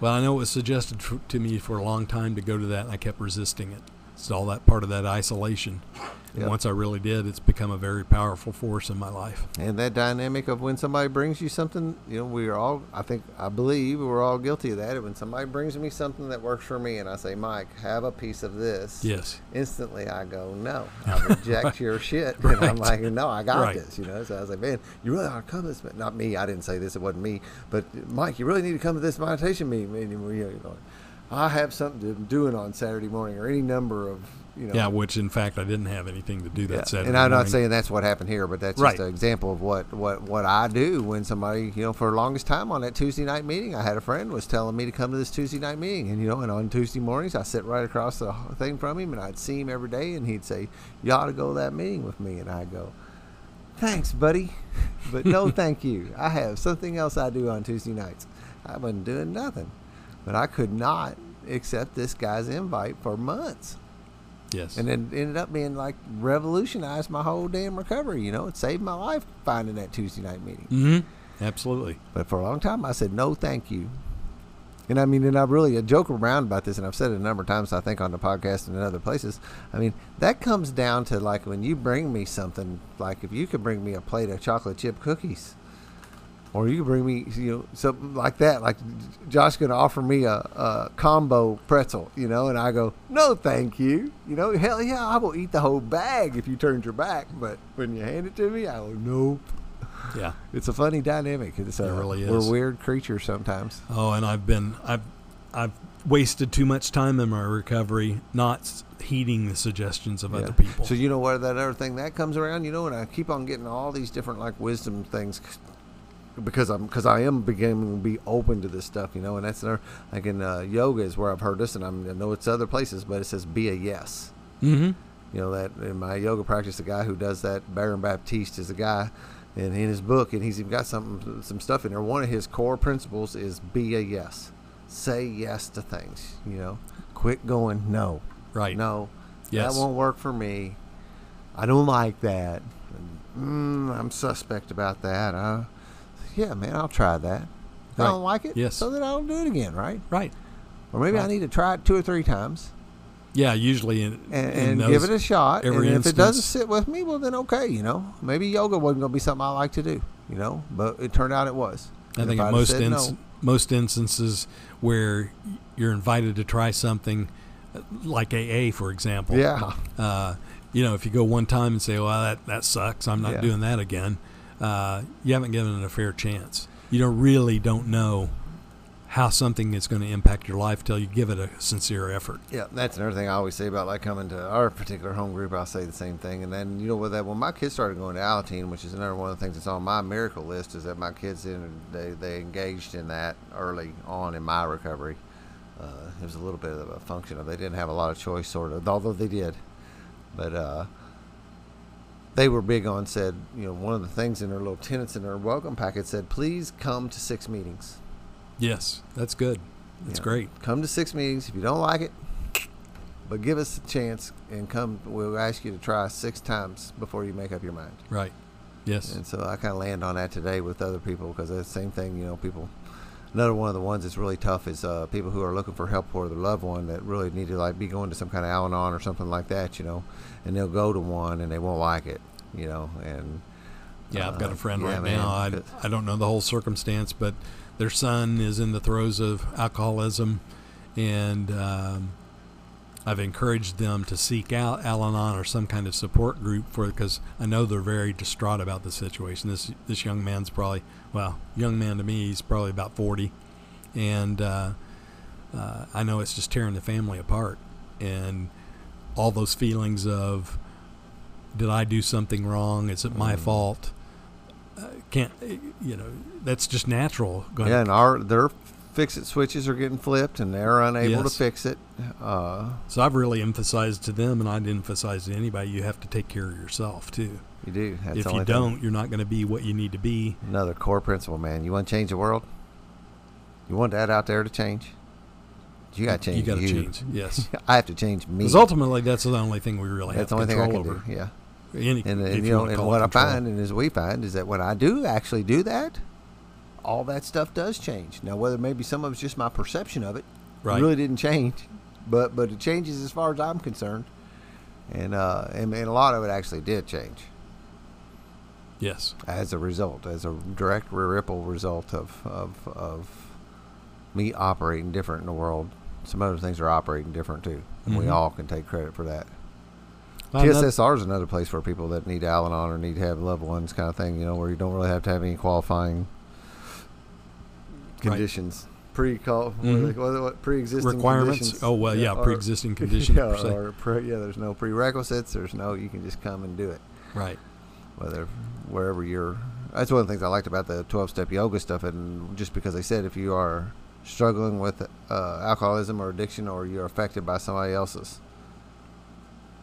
Well, I know it was suggested to me for a long time to go to that, and I kept resisting it. It's all that part of that isolation. And Yep. once I really did, it's become a very powerful force in my life. And that dynamic of when somebody brings you something, you know, we are all, I think, I believe we're all guilty of that. When somebody brings me something that works for me and I say, Mike, have a piece of this. Yes. Instantly I go, no, I reject your shit. And I'm like, no, I got Right. this, you know. So I was like, man, you really ought to come to this. Not me, I didn't say this, it wasn't me. But Mike, you really need to come to this meditation meeting. And, you know, I have something to doing on Saturday morning or any number of, you know. Yeah, which in fact I didn't have anything to do that Yeah, Saturday. and I'm not saying that's what happened here, but that's Right. just an example of what, what, what I do when somebody, you know, for the longest time on that Tuesday night meeting, I had a friend was telling me to come to this Tuesday night meeting, and you know, and on Tuesday mornings I sit right across the thing from him, and I'd see him every day, and he'd say, "You ought to go to that meeting with me," and I go, "Thanks, buddy, but no, thank you. I have something else I do on Tuesday nights. I wasn't doing nothing, but I could not accept this guy's invite for months." Yes. and it ended up being like revolutionized my whole damn recovery. You know, it saved my life finding that Tuesday night meeting. mm-hmm. Absolutely. But for a long time, I said no, thank you. And I mean, and I really I joke around about this, and I've said it a number of times. I think on the podcast and in other places. I mean, that comes down to like when you bring me something, like if you could bring me a plate of chocolate chip cookies, or you could bring me, you know, something like that. Like Josh going to offer me a, a combo pretzel, you know, and I go, no, thank you. You know, hell yeah, I will eat the whole bag if you turned your back. But when you hand it to me, I go, nope. Yeah. It's a funny dynamic. It's, uh, It really is. We're weird creatures sometimes. Oh, and I've been I've I've wasted too much time in my recovery not heeding the suggestions of Yeah. other people. So you know what that other thing that comes around, you know, and I keep on getting all these different like wisdom things because I'm because I am beginning to be open to this stuff, you know, and that's another like in uh, yoga is where I've heard this, and I'm, I know it's other places, but it says be a yes. mm-hmm. You know that in my yoga practice, the guy who does that, Baron Baptiste, is a guy, and in his book, and he's even got some some stuff in there. One of his core principles is be a yes, say yes to things. You know, quit going no, Right. no, Yes. that won't work for me. I don't like that. Mm, I'm suspect about that. Uh, yeah, man, I'll try that. If I don't like it, Yes. so that I don't do it again, right? Right. Or maybe I need to try it two or three times Yeah. Usually in, and, in and give it a shot. And every if it doesn't sit with me, well, then okay, you know, maybe yoga wasn't going to be something I like to do, you know, but it turned out it was. I And think in most no- most instances where you're invited to try something like AA, for example. yeah, Uh, you know, if you go one time and say, "Well, that that sucks. I'm not Yeah. doing that again," uh, you haven't given it a fair chance. You don't really don't know how something is going to impact your life till you give it a sincere effort. yeah, that's another thing I always say about like coming to our particular home group. I'll say the same thing, and then you know what that when my kids started going to Alateen, which is another one of the things that's on my miracle list, is that my kids they they engaged in that early on in my recovery. Uh, it was a little bit of a function of they didn't have a lot of choice, sort of, although they did, but. uh they were big on said you know one of the things in their little tenants in their welcome packet said please come to six meetings Yes, that's good. That's Yeah. great. come to six meetings if you don't like it but give us a chance and come we'll ask you to try six times before you make up your mind Right. Yes. and so i kind of land on that today with other people because the same thing you know people another one of the ones that's really tough is uh, people who are looking for help for their loved one that really need to like be going to some kind of al-anon or something like that you know and they'll go to one and they won't like it you know and Yeah, I've got uh, a friend yeah, right man, now. I, I don't know the whole circumstance, but their son is in the throes of alcoholism, and um, I've encouraged them to seek out Al-Anon or some kind of support group for because I know they're very distraught about the situation. This this young man's probably well, young man to me, he's probably about forty, and uh, uh, I know it's just tearing the family apart, and all those feelings of did I do something wrong? Is it my Mm. fault? Uh, can't you know? That's just natural. Going yeah and our their fix it switches are getting flipped and they're unable Yes. to fix it uh, So I've really emphasized to them, and I'd emphasize to anybody, you have to take care of yourself too. you do That's if you don't, you're not going to be what you need to be. Another core principle, man. You want to change the world? You want that out there to change? You got to change. You got to change. Yes, I have to change me. because ultimately that's the only thing we really That's the have only thing I can over. do. Yeah. Any, And, you know, and what I find, and as we find, is that when I do actually do that, all that stuff does change. Now, whether maybe some of it's just my perception of it, Right. really didn't change, but but it changes as far as I'm concerned, and uh, and, and a lot of it actually did change Yes. as a result, as a direct ripple result of of of me operating different in the world. Some other things are operating different too, and we Mhm. all can take credit for that. Well, TSSR is another place for people that need Al-Anon or need to have loved ones, kind of thing. You know, where you don't really have to have any qualifying Right. conditions, pre call Mhm. what, what, pre-existing requirements. conditions. Oh well, yeah, or- pre-existing conditions yeah, per or pre, yeah. There's no prerequisites. There's no. You can just come and do it, Right. whether wherever you're. That's one of the things I liked about the 12-step yoga stuff, and just because they said if you are struggling with uh, alcoholism or addiction, or you're affected by somebody else's,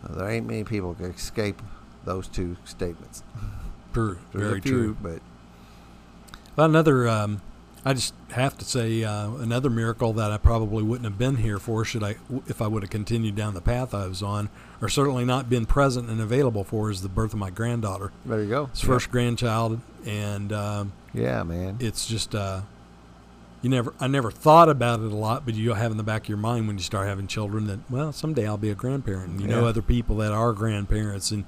there ain't many people can escape those two statements. True. There's Very few, true. but Well, another. Um, I just have to say uh, another miracle that I probably wouldn't have been here for should I if I would have continued down the path I was on, or certainly not been present and available for, is the birth of my granddaughter. there you go. It's first grandchild, and um, Yeah, man. it's just uh, you never. I never thought about it a lot, but you'll have in the back of your mind when you start having children that well someday I'll be a grandparent. And you know other people that are grandparents, and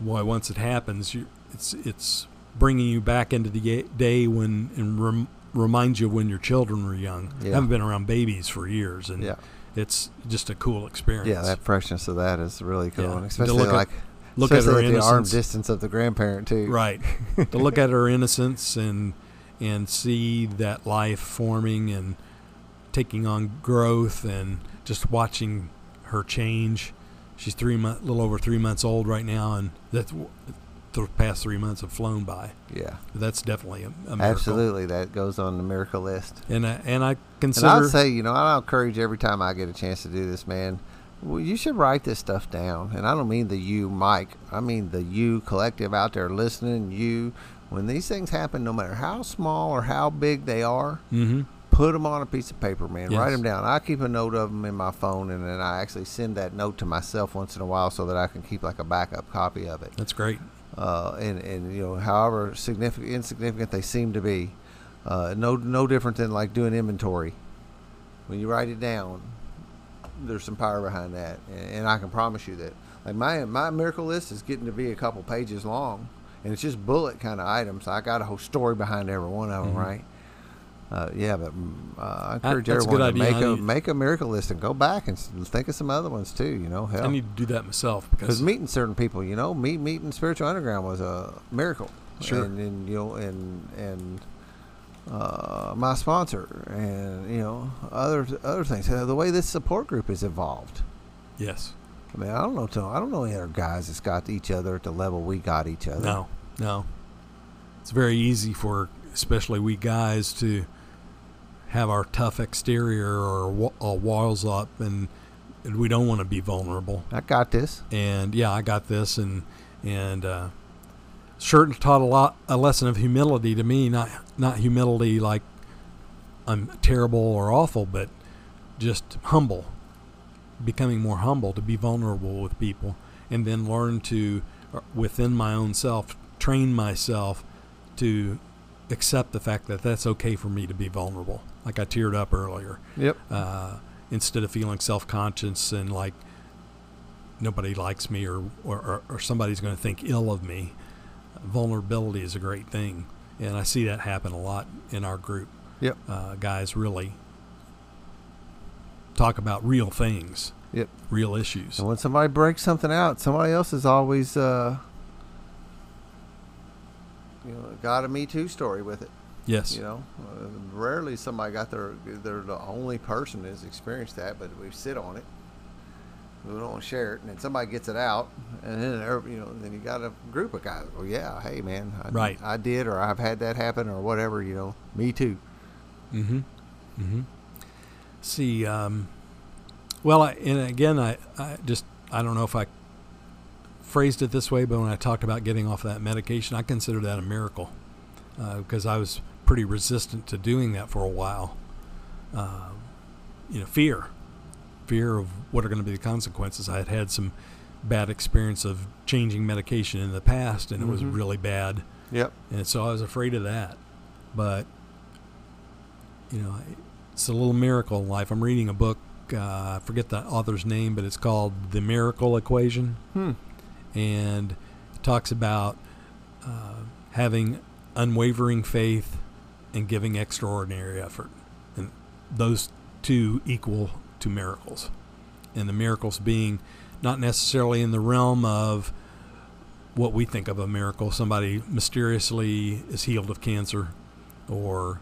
boy, once it happens, you it's it's bringing you back into the day when and rem, reminds you of when your children were young. Yeah. haven't been around babies for years, and yeah, it's just a cool experience. yeah. That freshness of that is really cool, Yeah. and especially look at- like look at her at the arm innocence. distance of the grandparent too. right to look at her innocence and and see that life forming and taking on growth and just watching her change she's three month a little over three months old right now and that's the past three months have flown by Yeah, that's definitely a, a miracle absolutely. That goes on the miracle list. and I, and I And consider I'll say, you know, I encourage every time I get a chance to do this, man. Well, you should write this stuff down, and I don't mean the you, Mike. I mean the you collective out there listening. You, when these things happen, no matter how small or how big they are, hmm put them on a piece of paper, man. Write them down. I keep a note of them in my phone, and then I actually send that note to myself once in a while so that I can keep like a backup copy of it. that's great Uh, and and you know, however significant insignificant they seem to be, uh, no no different than like doing inventory. When you write it down, there's some power behind that, and, and I can promise you that. Like my my miracle list is getting to be a couple pages long, and it's just bullet kind of items. I got a whole story behind every one of them, Mhm. right? Uh, yeah, but mm, uh, I encourage that's everyone to idea. make I a need- make a miracle list and go back and think of some other ones too. You know, hell, I need to do that myself because meeting certain people, you know, meet meeting spiritual underground was a miracle. Sure. And, and you know, and and uh, my sponsor, and you know, other other things. The way this support group has evolved. yes I mean, I don't know. I don't know any other guys that's got each other at the level we got each other. No, no. It's very easy for, especially we guys, to have our tough exterior or wa- uh, walls up, and, we don't want to be vulnerable. I got this. And yeah, I got this, and and uh, sure taught a lot a lesson of humility to me. Not not humility like I'm terrible or awful, but just humble, becoming more humble to be vulnerable with people, and then learn to uh, within my own self train myself to accept the fact that that's okay for me to be vulnerable. Like I teared up earlier Yep. uh, instead of feeling self-conscious and like nobody likes me or, or, or, or somebody's going to think ill of me vulnerability is a great thing and i see that happen a lot in our group Yep. uh, guys really talk about real things Yep. real issues And when somebody breaks something out, somebody else is always, uh, you know, got a Me Too story with it. yes You know, uh, rarely somebody got their they're the only person that's experienced that, but we sit on it. We don't want to share it, and then somebody gets it out, and then you know, then you got a group of guys. Well, yeah, hey man, I, Right. I did, or I've had that happen, or whatever. You know, me too. Mm-hmm. Mm-hmm. See, um, well, I, and again, I, I just I don't know if I phrased it this way, but when I talked about getting off that medication, I consider that a miracle because I was pretty resistant to doing that for a while. Uh, you know, fear, fear of what are going to be the consequences. I had had some bad experience of changing medication in the past, and it was Mhm. really bad. Yep. And so I was afraid of that. But, you know, it's a little miracle in life. I'm reading a book, uh, I forget the author's name, but it's called The Miracle Equation. Hmm. And it talks about uh, having unwavering faith and giving extraordinary effort. And those two equal to miracles. And the miracles being not necessarily in the realm of what we think of a miracle. Somebody mysteriously is healed of cancer, or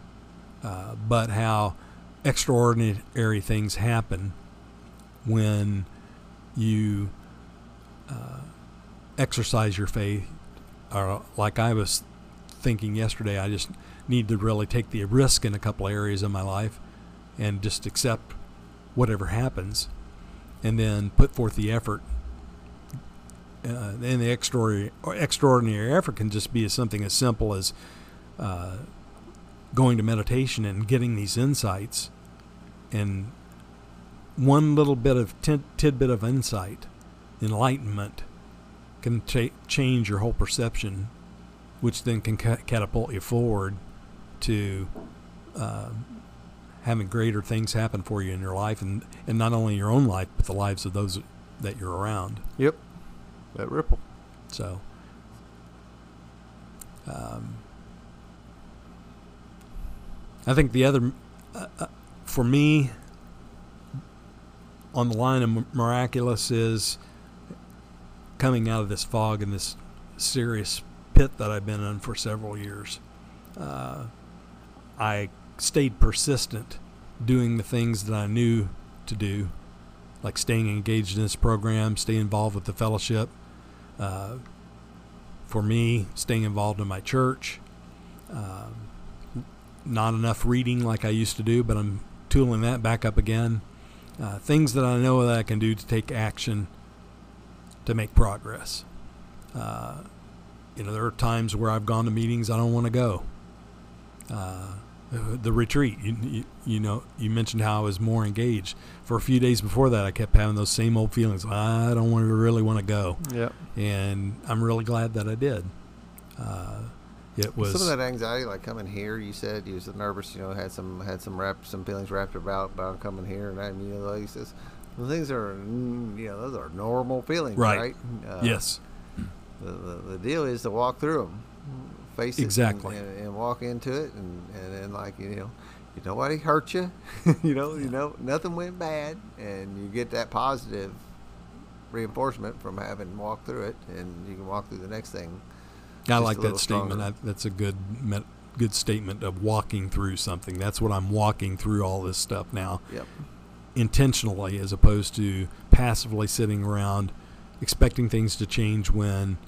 uh, but how extraordinary things happen when you uh, exercise your faith. Or like I was thinking yesterday, I just need to really take the risk in a couple areas of my life and just accept whatever happens, and then put forth the effort uh, and the extraordinary, extraordinary effort can just be something as simple as uh, going to meditation and getting these insights. And one little bit of tid- tidbit of insight, enlightenment, can cha- change your whole perception, which then can ca- catapult you forward to uh, having greater things happen for you in your life, and, and not only your own life, but the lives of those that you're around. Yep. That ripple. So, um, I think the other, uh, uh, for me, on the line of miraculous is coming out of this fog and this serious pit that I've been in for several years. Uh, I stayed persistent doing the things that I knew to do, like staying engaged in this program, stay involved with the fellowship. Uh, for me, staying involved in my church. Um, not enough reading like I used to do, but I'm tooling that back up again. Uh, things that I know that I can do to take action to make progress. Uh, you know, there are times where I've gone to meetings I don't want to go. Uh, the retreat, you, you, you know, you mentioned how I was more engaged. For a few days before that, I kept having those same old feelings. I don't want to really want to go, Yep. and I'm really glad that I did. It was some of that anxiety, like coming here. You said you was nervous. You know, had some had some wrap some feelings wrapped about about coming here, and I mean, you know, like he says, well, things are mm, you know those are normal feelings, Right. right? Uh, yes, The, the, the deal is to walk through them, face it, and- Exactly. and, and walk into it, and and then like you know, you nobody hurt you, you know, you know nothing went bad, and you get that positive reinforcement from having walked through it, and you can walk through the next thing. I like that statement. I, that's a good met, good statement of walking through something. That's what I'm walking through all this stuff now. Yep. intentionally as opposed to passively sitting around expecting things to change when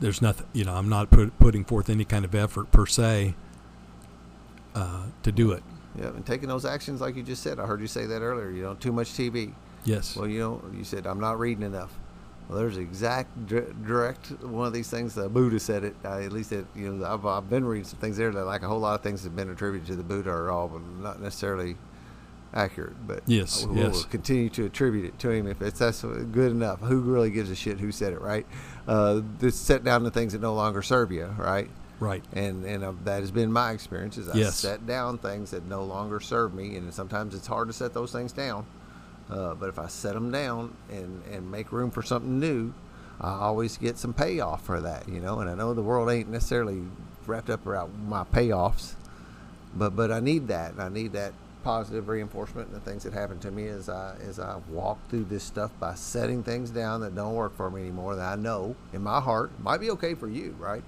there's nothing you know i'm not put, putting forth any kind of effort per se uh, to do it Yep, and taking those actions like you just said. I heard you say that earlier. You know, too much TV. yes Well, you know, you said I'm not reading enough. Well, there's exact direct one of these things. The Buddha said it. Uh, at least it. You know, I've, I've been reading some things there that like a whole lot of things have been attributed to the Buddha are all, but not necessarily accurate. But Yes, we'll, yes. we'll continue to attribute it to him if it's that's good enough. Who really gives a shit who said it, right? Uh, this set down the things that no longer serve you, right? right and and uh, that has been my experience is I Yes. set down things that no longer serve me and sometimes it's hard to set those things down uh, but if I set them down and and make room for something new I always get some payoff for that you know and I know the world ain't necessarily wrapped up around my payoffs but but I need that and I need that positive reinforcement and the things that happen to me as I as I walk through this stuff by setting things down that don't work for me anymore that I know in my heart might be okay for you right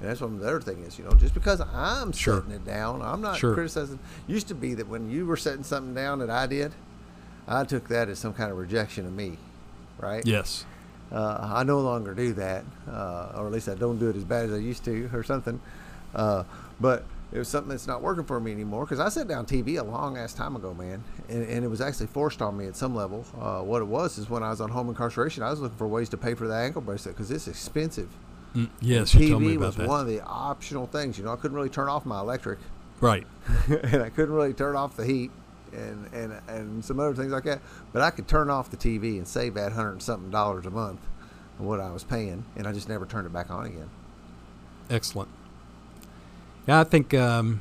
and that's what the other thing is, you know, just because I'm Sure. setting it down, I'm not Sure. criticizing. Used to be that when you were setting something down that I did, I took that as some kind of rejection of me, right? yes Uh, I no longer do that, uh, or at least I don't do it as bad as I used to, or something. Uh, but it was something that's not working for me anymore because I set down TV a long ass time ago, man, and, and it was actually forced on me at some level. Uh, what it was is when I was on home incarceration, I was looking for ways to pay for the ankle bracelet because it's expensive. Mm, yes TV you told me about was that one of the optional things. You know, I couldn't really turn off my electric, right and I couldn't really turn off the heat. And, and and some other things like that. But I could turn off the TV and save that hundred something dollars a month of what I was paying, and I just never turned it back on again. Excellent. Yeah, I think um,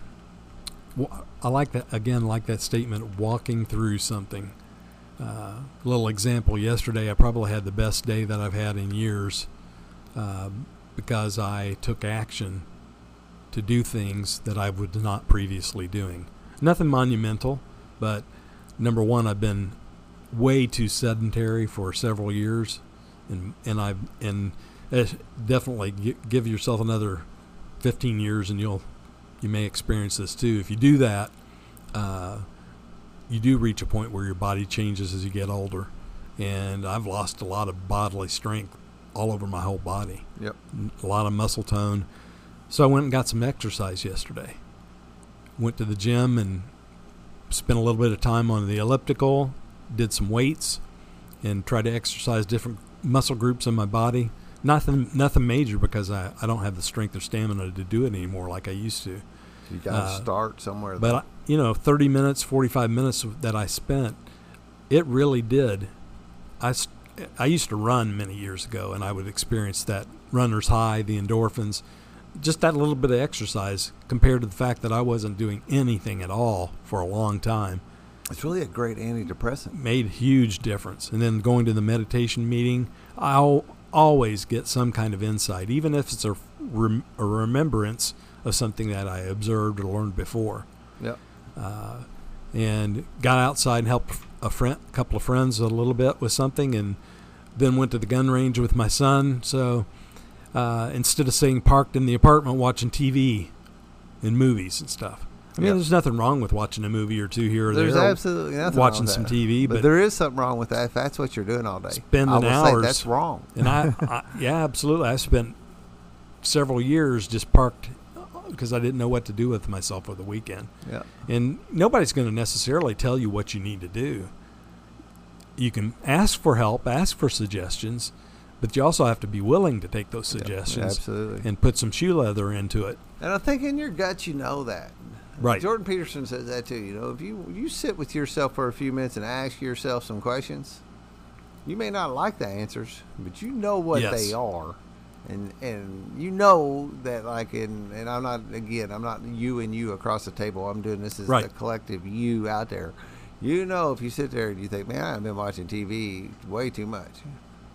I like that again. Like that statement, walking through something. Uh, little example. Yesterday, I probably had the best day that I've had in years um, because I took action to do things that I was not previously doing. Nothing monumental, but number one, I've been way too sedentary for several years, and and I and definitely give yourself another 15 years, and you'll you may experience this too. If you do that, uh, you do reach a point where your body changes as you get older, and I've lost a lot of bodily strength all over my whole body Yep. a lot of muscle tone. So I went and got some exercise yesterday. Went to the gym and spent a little bit of time on the elliptical, did some weights, and tried to exercise different muscle groups in my body. Nothing, nothing major because I, I don't have the strength or stamina to do it anymore like I used to. You got to Uh, start somewhere. But I, you know, 30 minutes, 45 minutes that I spent, it really did. I I used to run many years ago, and I would experience that runner's high, the endorphins, just that little bit of exercise compared to the fact that I wasn't doing anything at all for a long time it's really a great antidepressant. made huge difference. And then going to the meditation meeting, I'll always get some kind of insight, even if it's a, rem- a remembrance of something that I observed or learned before Yep. uh, and got outside and helped a friend, a couple of friends a little bit with something, and then went to the gun range with my son. So uh, instead of staying parked in the apartment watching TV and movies and stuff, I mean, Yep. there's nothing wrong with watching a movie or two here or There's there. absolutely nothing watching wrong with some. TV, but, but- there is something wrong with that if that's what you're doing all day. Spending I hours. that's wrong. and I, I, yeah, absolutely. I spent several years just parked because I didn't know what to do with myself for the weekend. Yeah. And nobody's going to necessarily tell you what you need to do. You can ask for help, ask for suggestions, but you also have to be willing to take those Yeah, suggestions absolutely. and put some shoe leather into it. And I think in your gut you know that. Right. Jordan Peterson says that too. You know, if you you sit with yourself for a few minutes and ask yourself some questions, you may not like the answers, but you know what Yes. they are. And and you know that like in and I'm not again, I'm not you and you across the table. I'm doing this as Right. the collective you out there. You know if you sit there and you think, Man, I've been watching TV way too much.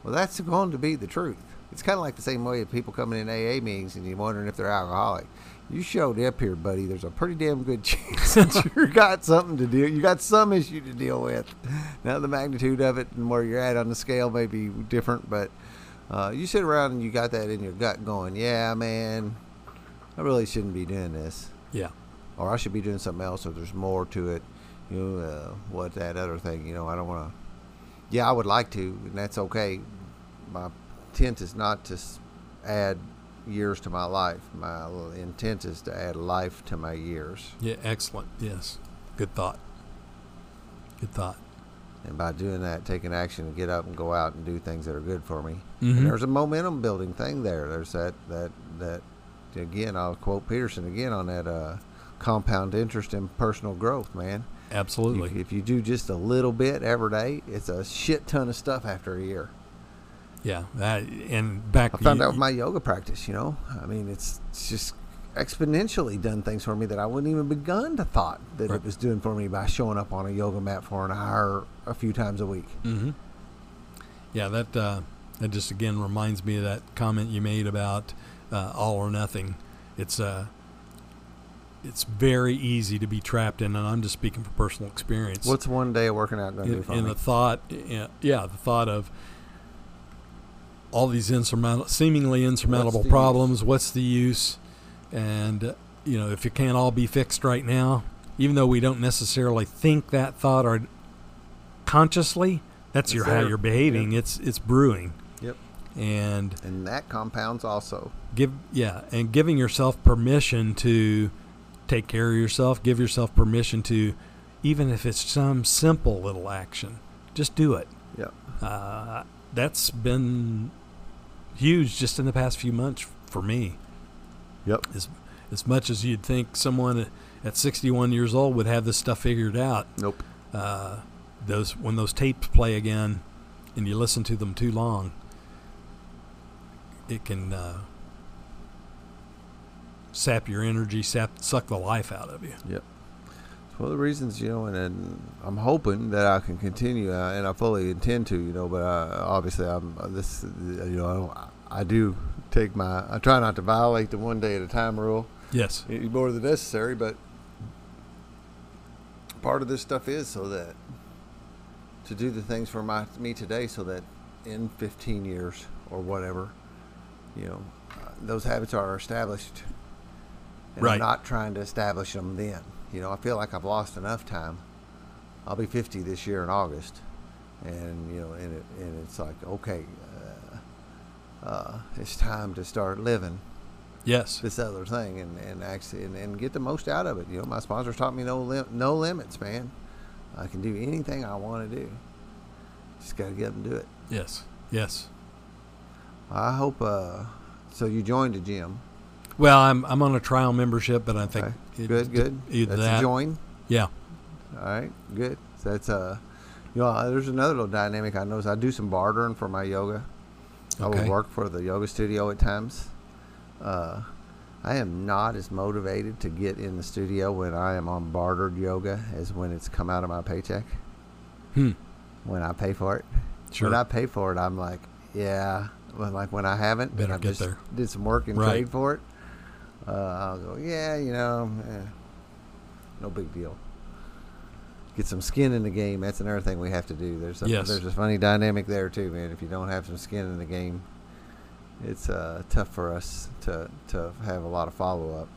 Well that's going to be the truth. It's kinda like the same way of people coming in AA meetings and you're wondering if they're alcoholic you showed up here, buddy. There's a pretty damn good chance that you got something to deal. You got some issue to deal with. Now the magnitude of it and where you're at on the scale may be different, but uh, you sit around and you got that in your gut, going, "Yeah, man, I really shouldn't be doing this, Yeah. or I should be doing something else, or there's more to it." You know, uh, what that other thing? You know, I don't want to. Yeah, I would like to, and that's okay. My intent is not to add years to my life. My intent is to add life to my years. Yeah. Excellent. Yes. Good thought. Good thought. And by doing that, taking action and get up and go out and do things that are good for me. Mhm. And there's a momentum building thing there. There's that that that again. I'll quote Peterson again on that uh, compound interest in personal growth, man. Absolutely. You- if you do just a little bit every day, it's a shit ton of stuff after a year. yeah. That, and back. I found you- out with my yoga practice. You know, I mean, it's, it's just exponentially done things for me that I wouldn't even begun to thought that Right. it was doing for me by showing up on a yoga mat for an hour a few times a week. Mm-hmm. Yeah, that uh, that just again reminds me of that comment you made about uh, all or nothing. It's uh, it's very easy to be trapped in, and I'm just speaking from personal experience. What's one day of working out going to do in, for in me? the thought? Yeah, yeah, the thought of all these insurmountable, seemingly insurmountable the problems. What's the use? And uh, you know, if it can't all be fixed right now, even though we don't necessarily think that thought or consciously, that's It's your how you're behaving. It's it's brewing, Yep. and And that compounds also. give yeah, and giving yourself permission to take care of yourself. Give yourself permission to, even if it's some simple little action, just do it. Yep. Uh, that's been huge just in the past few months for me. Yep. As as much as you'd think someone at 61 years old would have this stuff figured out. Nope. Uh, those when those tapes play again, and you listen to them too long, it can uh, sap your energy, sap suck the life out of you. Yep. It's one of the reasons, you know, and, and I'm hoping that I can continue, uh, and I fully intend to, you know. But uh, obviously, I'm uh, this, uh, you know, I, I do take my, I try not to violate the one day at a time rule Yes. more than necessary, but part of this stuff is so that to do the things for my me today, so that in 15 years or whatever, you know, uh, those habits are established. And Right. I'm not trying to establish them then. You know, I feel like I've lost enough time. I'll be 50 this year in August, and you know, and it, and it's like okay, uh, uh, it's time to start living Yes. this other thing and, and actually and, and get the most out of it. You know, my sponsors taught me no lim- no limits, man. I can do anything I want to do. Just got to get up and do it. Yes. Yes. I hope. Uh, so you joined a gym. Well, I'm I'm on a trial membership, but I think Okay. it- good, good. Either That's that, a join. yeah, All right, good. So that's uh, you know, there's another little dynamic I noticed. I do some bartering for my yoga. Okay. I will work for the yoga studio at times. Uh, I am not as motivated to get in the studio when I am on bartered yoga as when it's come out of my paycheck. Hmm. When I pay for it, Sure. when I pay for it, I'm like, yeah. When like when I haven't, Better I get just there. did some work and Right. trade for it. Uh, I'll go, yeah, you know, eh, no big deal. Get some skin in the game. That's another thing we have to do. There's a, Yes. there's a funny dynamic there too, man. If you don't have some skin in the game, it's uh, tough for us to to have a lot of follow up.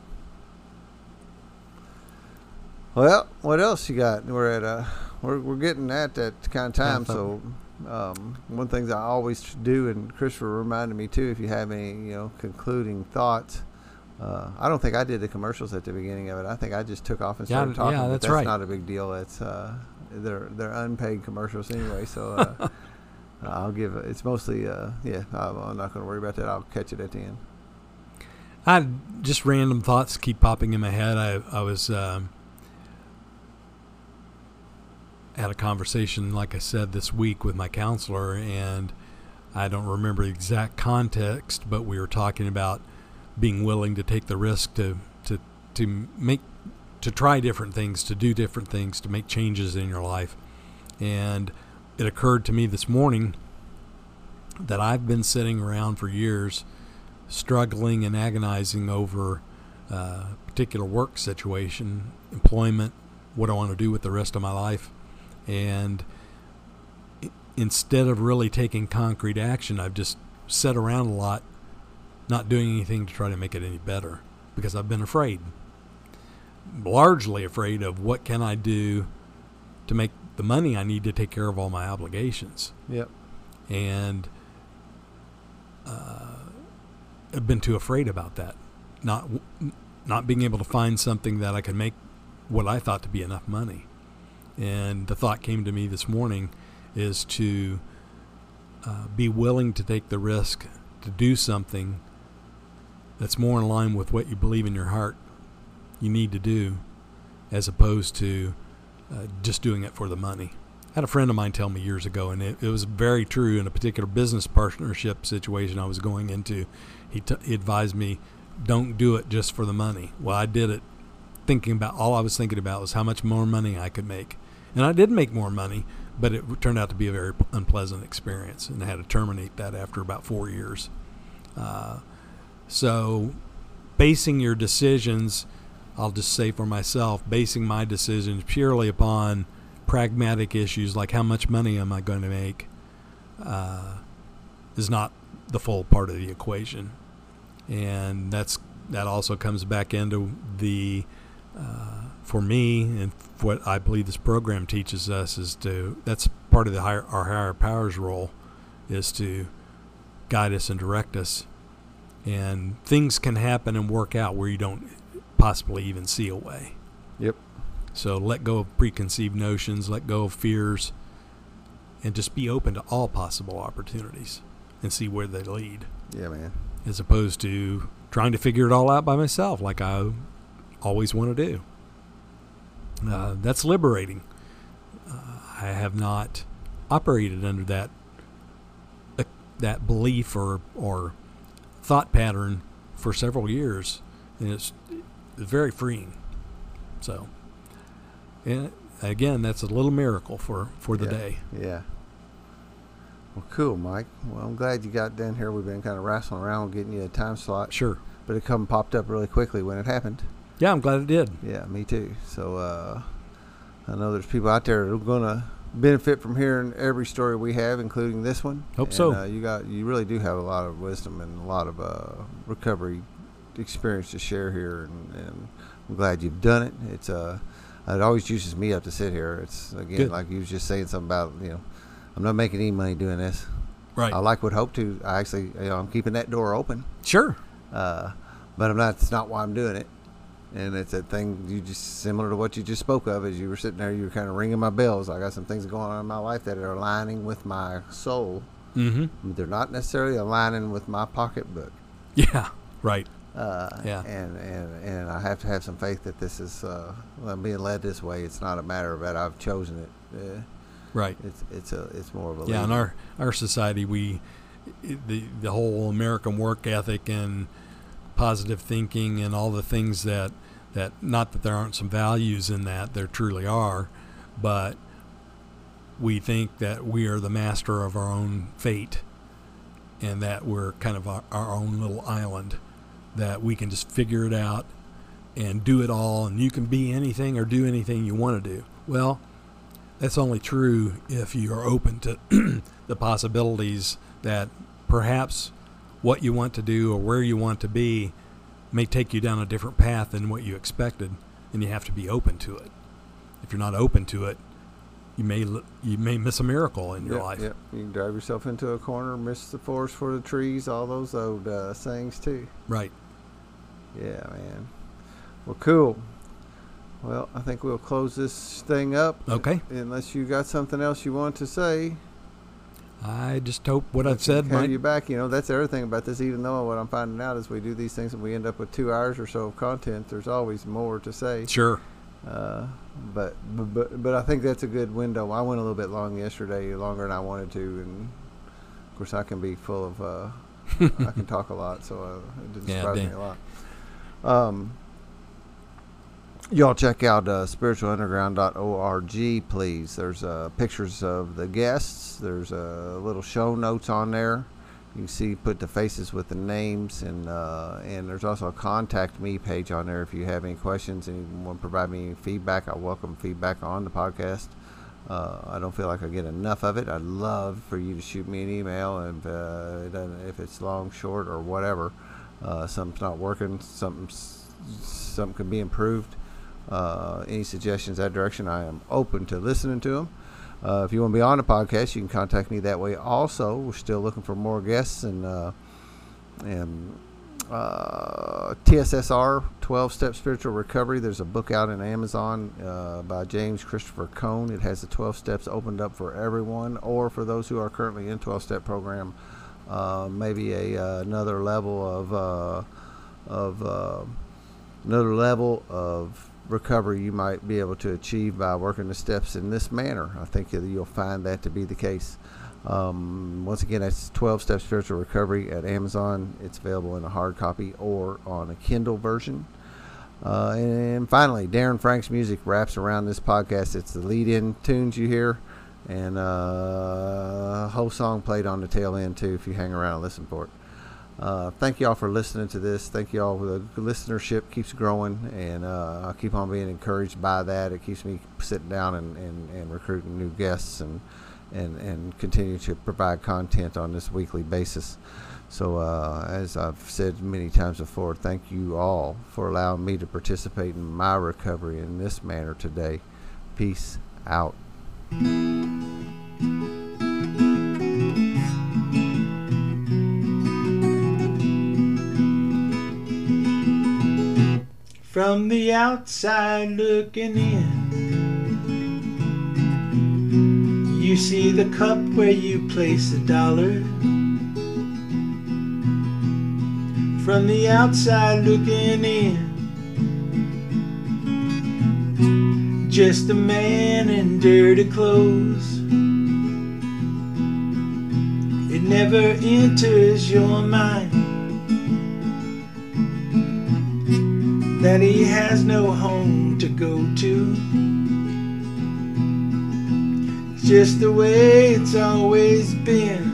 Well, what else you got? We're at uh, we're we're getting at that kind of time. So, um, one thing I always do, and Christopher reminded me too, if you have any you know concluding thoughts. Uh, I don't think I did the commercials at the beginning of it. I think I just took off and Yeah, started talking. yeah, but that's that's right. not a big deal. It's uh, they're they're unpaid commercials anyway. So uh, I'll give it. It's mostly uh, yeah. I'm, I'm not going to worry about that. I'll catch it at the end. I just random thoughts keep popping in my head. I I was um, had a conversation, like I said, this week with my counselor, and I don't remember the exact context, but we were talking about being willing to take the risk to to to make to try different things, to do different things, to make changes in your life. And it occurred to me this morning that I've been sitting around for years struggling and agonizing over uh, a particular work situation, employment, what I want to do with the rest of my life. And instead of really taking concrete action, I've just sat around a lot, not doing anything to try to make it any better because I've been afraid. Largely afraid of what can I do to make the money I need to take care of all my obligations Yep. and uh, I've been too afraid about that, not not being able to find something that I could make what I thought to be enough money. And the thought came to me this morning is to uh, be willing to take the risk to do something that's more in line with what you believe in your heart you need to do, as opposed to uh, just doing it for the money. I had a friend of mine tell me years ago, and it, it was very true in a particular business partnership situation I was going into. He, t- he advised me, don't do it just for the money. Well, I did it thinking about all I was thinking about was how much more money I could make. And I did make more money, but it turned out to be a very unpleasant experience, and I had to terminate that after about four years. Uh, so, basing your decisions, I'll just say for myself, basing my decisions purely upon pragmatic issues like how much money am I going to make uh, is not the full part of the equation, and that's that also comes back into the uh, for me and what I believe this program teaches us is to that's part of the higher, our higher powers role is to guide us and direct us, and things can happen and work out where you don't possibly even see a way. Yep. So let go of preconceived notions, let go of fears, and just be open to all possible opportunities and see where they lead, Yeah, man. as opposed to trying to figure it all out by myself, like I always want to do. Uh, that's liberating. Uh, I have not operated under that uh, that belief or or thought pattern for several years, and it's, very freeing. So, and again, that's a little miracle for for the yeah. day. Yeah. Well, cool, Mike. Well, I'm glad you got down here. We've been kind of wrestling around getting you a time slot, Sure. but it come popped up really quickly when it happened. Yeah, I'm glad it did. Yeah, me too. So uh, I know there's people out there who are gonna benefit from hearing every story we have, including this one. Hope And, so. Uh, you got you really do have a lot of wisdom and a lot of uh, recovery experience to share here, and, and I'm glad you've done it. It's uh, it always juices me up to sit here. It's again Good. like you was just saying something about you know, I'm not making any money doing this. Right. I like would hope to. I actually, you know, I'm keeping that door open, sure. uh, but I'm not. It's not why I'm doing it. And it's a thing you just similar to what you just spoke of. As you were sitting there, you were kind of ringing my bells. I got some things going on in my life that are aligning with my soul. Mm-hmm. They're not necessarily aligning with my pocketbook. Yeah. Right. Uh, Yeah. And, and and I have to have some faith that this is. Uh, I'm being led this way. It's not a matter of that I've chosen it. Uh, Right. it's it's a it's more of a Yeah, in our our society, we the the whole American work ethic and positive thinking and all the things that that not that there aren't some values in that there truly are, but we think that we are the master of our own fate, and that we're kind of our, our own little island, that we can just figure it out and do it all, and you can be anything or do anything you want to do. Well, that's only true if you are open to the possibilities that perhaps what you want to do or where you want to be may take you down a different path than what you expected, and you have to be open to it. If you're not open to it, you may you may miss a miracle in your Yep, life. Yep. You can drive yourself into a corner, miss the forest for the trees, all those old uh, sayings too. Right. Yeah, man. Well, cool. Well, I think we'll close this thing up. Okay. Unless you got something else you want to say. I just hope what I've said might. you back. You know, that's the other thing about this. Even though what I'm finding out is we do these things and we end up with two hours or so of content. There's always more to say. Sure. Uh, but, but but I think that's a good window. I went a little bit long yesterday, longer than I wanted to, and of course I can be full of. Uh, I can talk a lot, so uh, it didn't Yeah, surprise me a lot. Um, y'all check out uh, spiritualunderground.org, please. There's uh, pictures of the guests. There's uh, little show notes on there. You can see put the faces with the names, and uh, and there's also a contact me page on there if you have any questions and you want to provide me any feedback. I welcome feedback on the podcast. Uh, I don't feel like I get enough of it. I'd love for you to shoot me an email, and uh, if it's long, short, or whatever, uh, something's not working, something something could be improved. Uh, any suggestions that direction, I am open to listening to them. Uh, if you want to be on the podcast, you can contact me that way. Also, we're still looking for more guests and uh, and uh, TSSR 12 Step Spiritual Recovery. There's a book out in Amazon uh, by James Christopher Cohn. It has the 12 steps opened up for everyone, or for those who are currently in 12 step program. Uh, maybe a uh, another level of uh, of uh, another level of recovery you might be able to achieve by working the steps in this manner. I think you'll find that to be the case. Um, once again, that's 12 Step Spiritual Recovery at Amazon. It's available in a hard copy or on a Kindle version. Uh, and finally, Darren Frank's music wraps around this podcast. It's the lead in tunes you hear, and uh, a whole song played on the tail end, too, if you hang around and listen for it. Uh, thank y'all for listening to this. Thank y'all the listenership keeps growing, and uh, I keep on being encouraged by that. It keeps me sitting down and, and, and recruiting new guests and, and and continue to provide content on this weekly basis. So, uh, as I've said many times before, thank you all for allowing me to participate in my recovery in this manner today. Peace out. From the outside looking in, you see the cup where you place a dollar. From the outside looking in, just a man in dirty clothes. It never enters your mind that he has no home to go to. It's just the way it's always been.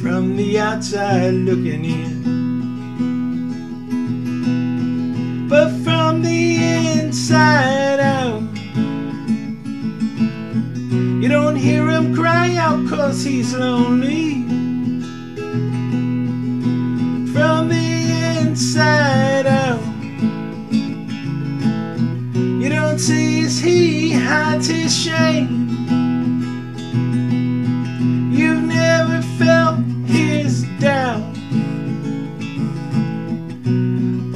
From the outside looking in. But from the inside out, you don't hear him cry out cause he's lonely. Inside out, you don't see as he hides his shame. You've never felt his doubt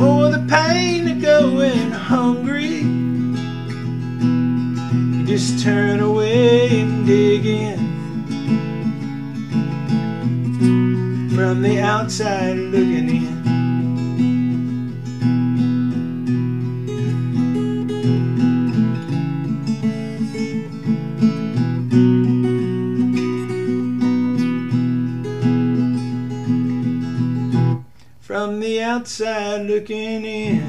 or the pain of going hungry. You just turn away and dig in from the outside looking in. From the outside looking in.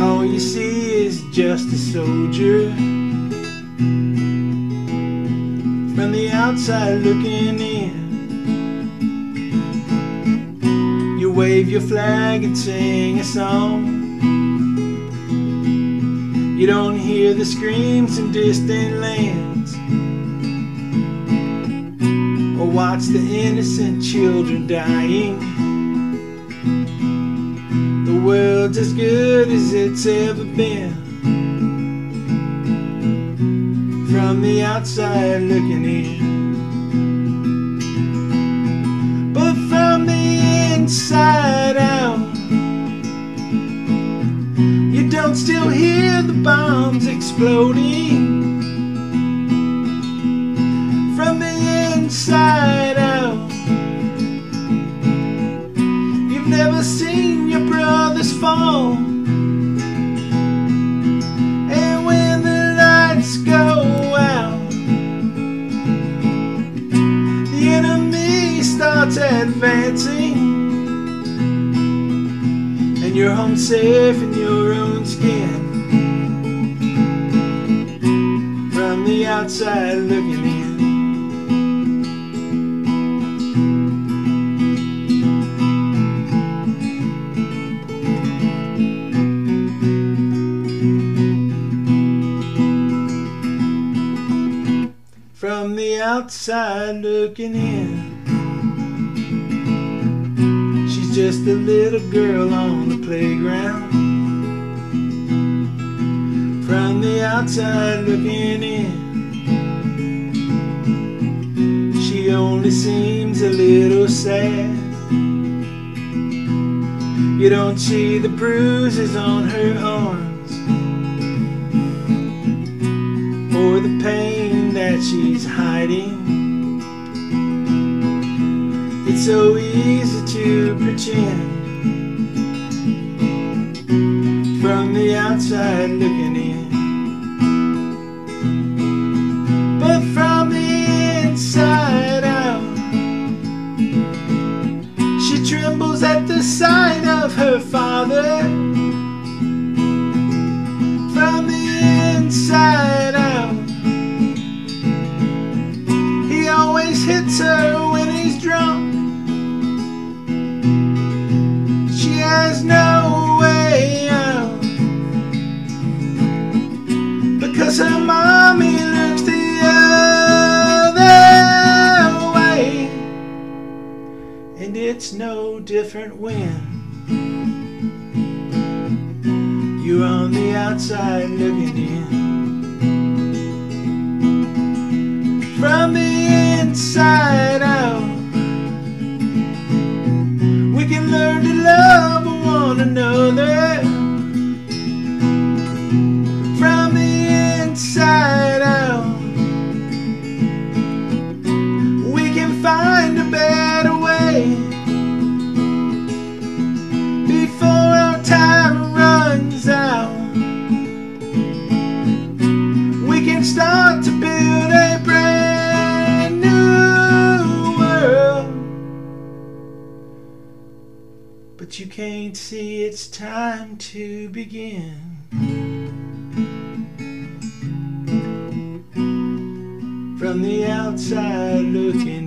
All you see is just a soldier. From the outside looking in. You wave your flag and sing a song. You don't hear the screams in distant lands. Or watch the innocent children dying. The world's as good as it's ever been. From the outside looking in. But from the inside out, you don't still hear the bombs exploding. Inside out, you've never seen your brothers fall. And when the lights go out, the enemy starts advancing. And you're home safe in your own skin. From the outside looking outside looking in. She's just a little girl on the playground. From the outside looking in. She only seems a little sad. You don't see the bruises on her arms or the pain that she's hiding. It's so easy to pretend from the outside looking in. But from the inside out, she trembles at the sight of her father. No different when you're on the outside looking in. From the inside out, we can learn to love one another. Can't see it's time to begin. From the outside looking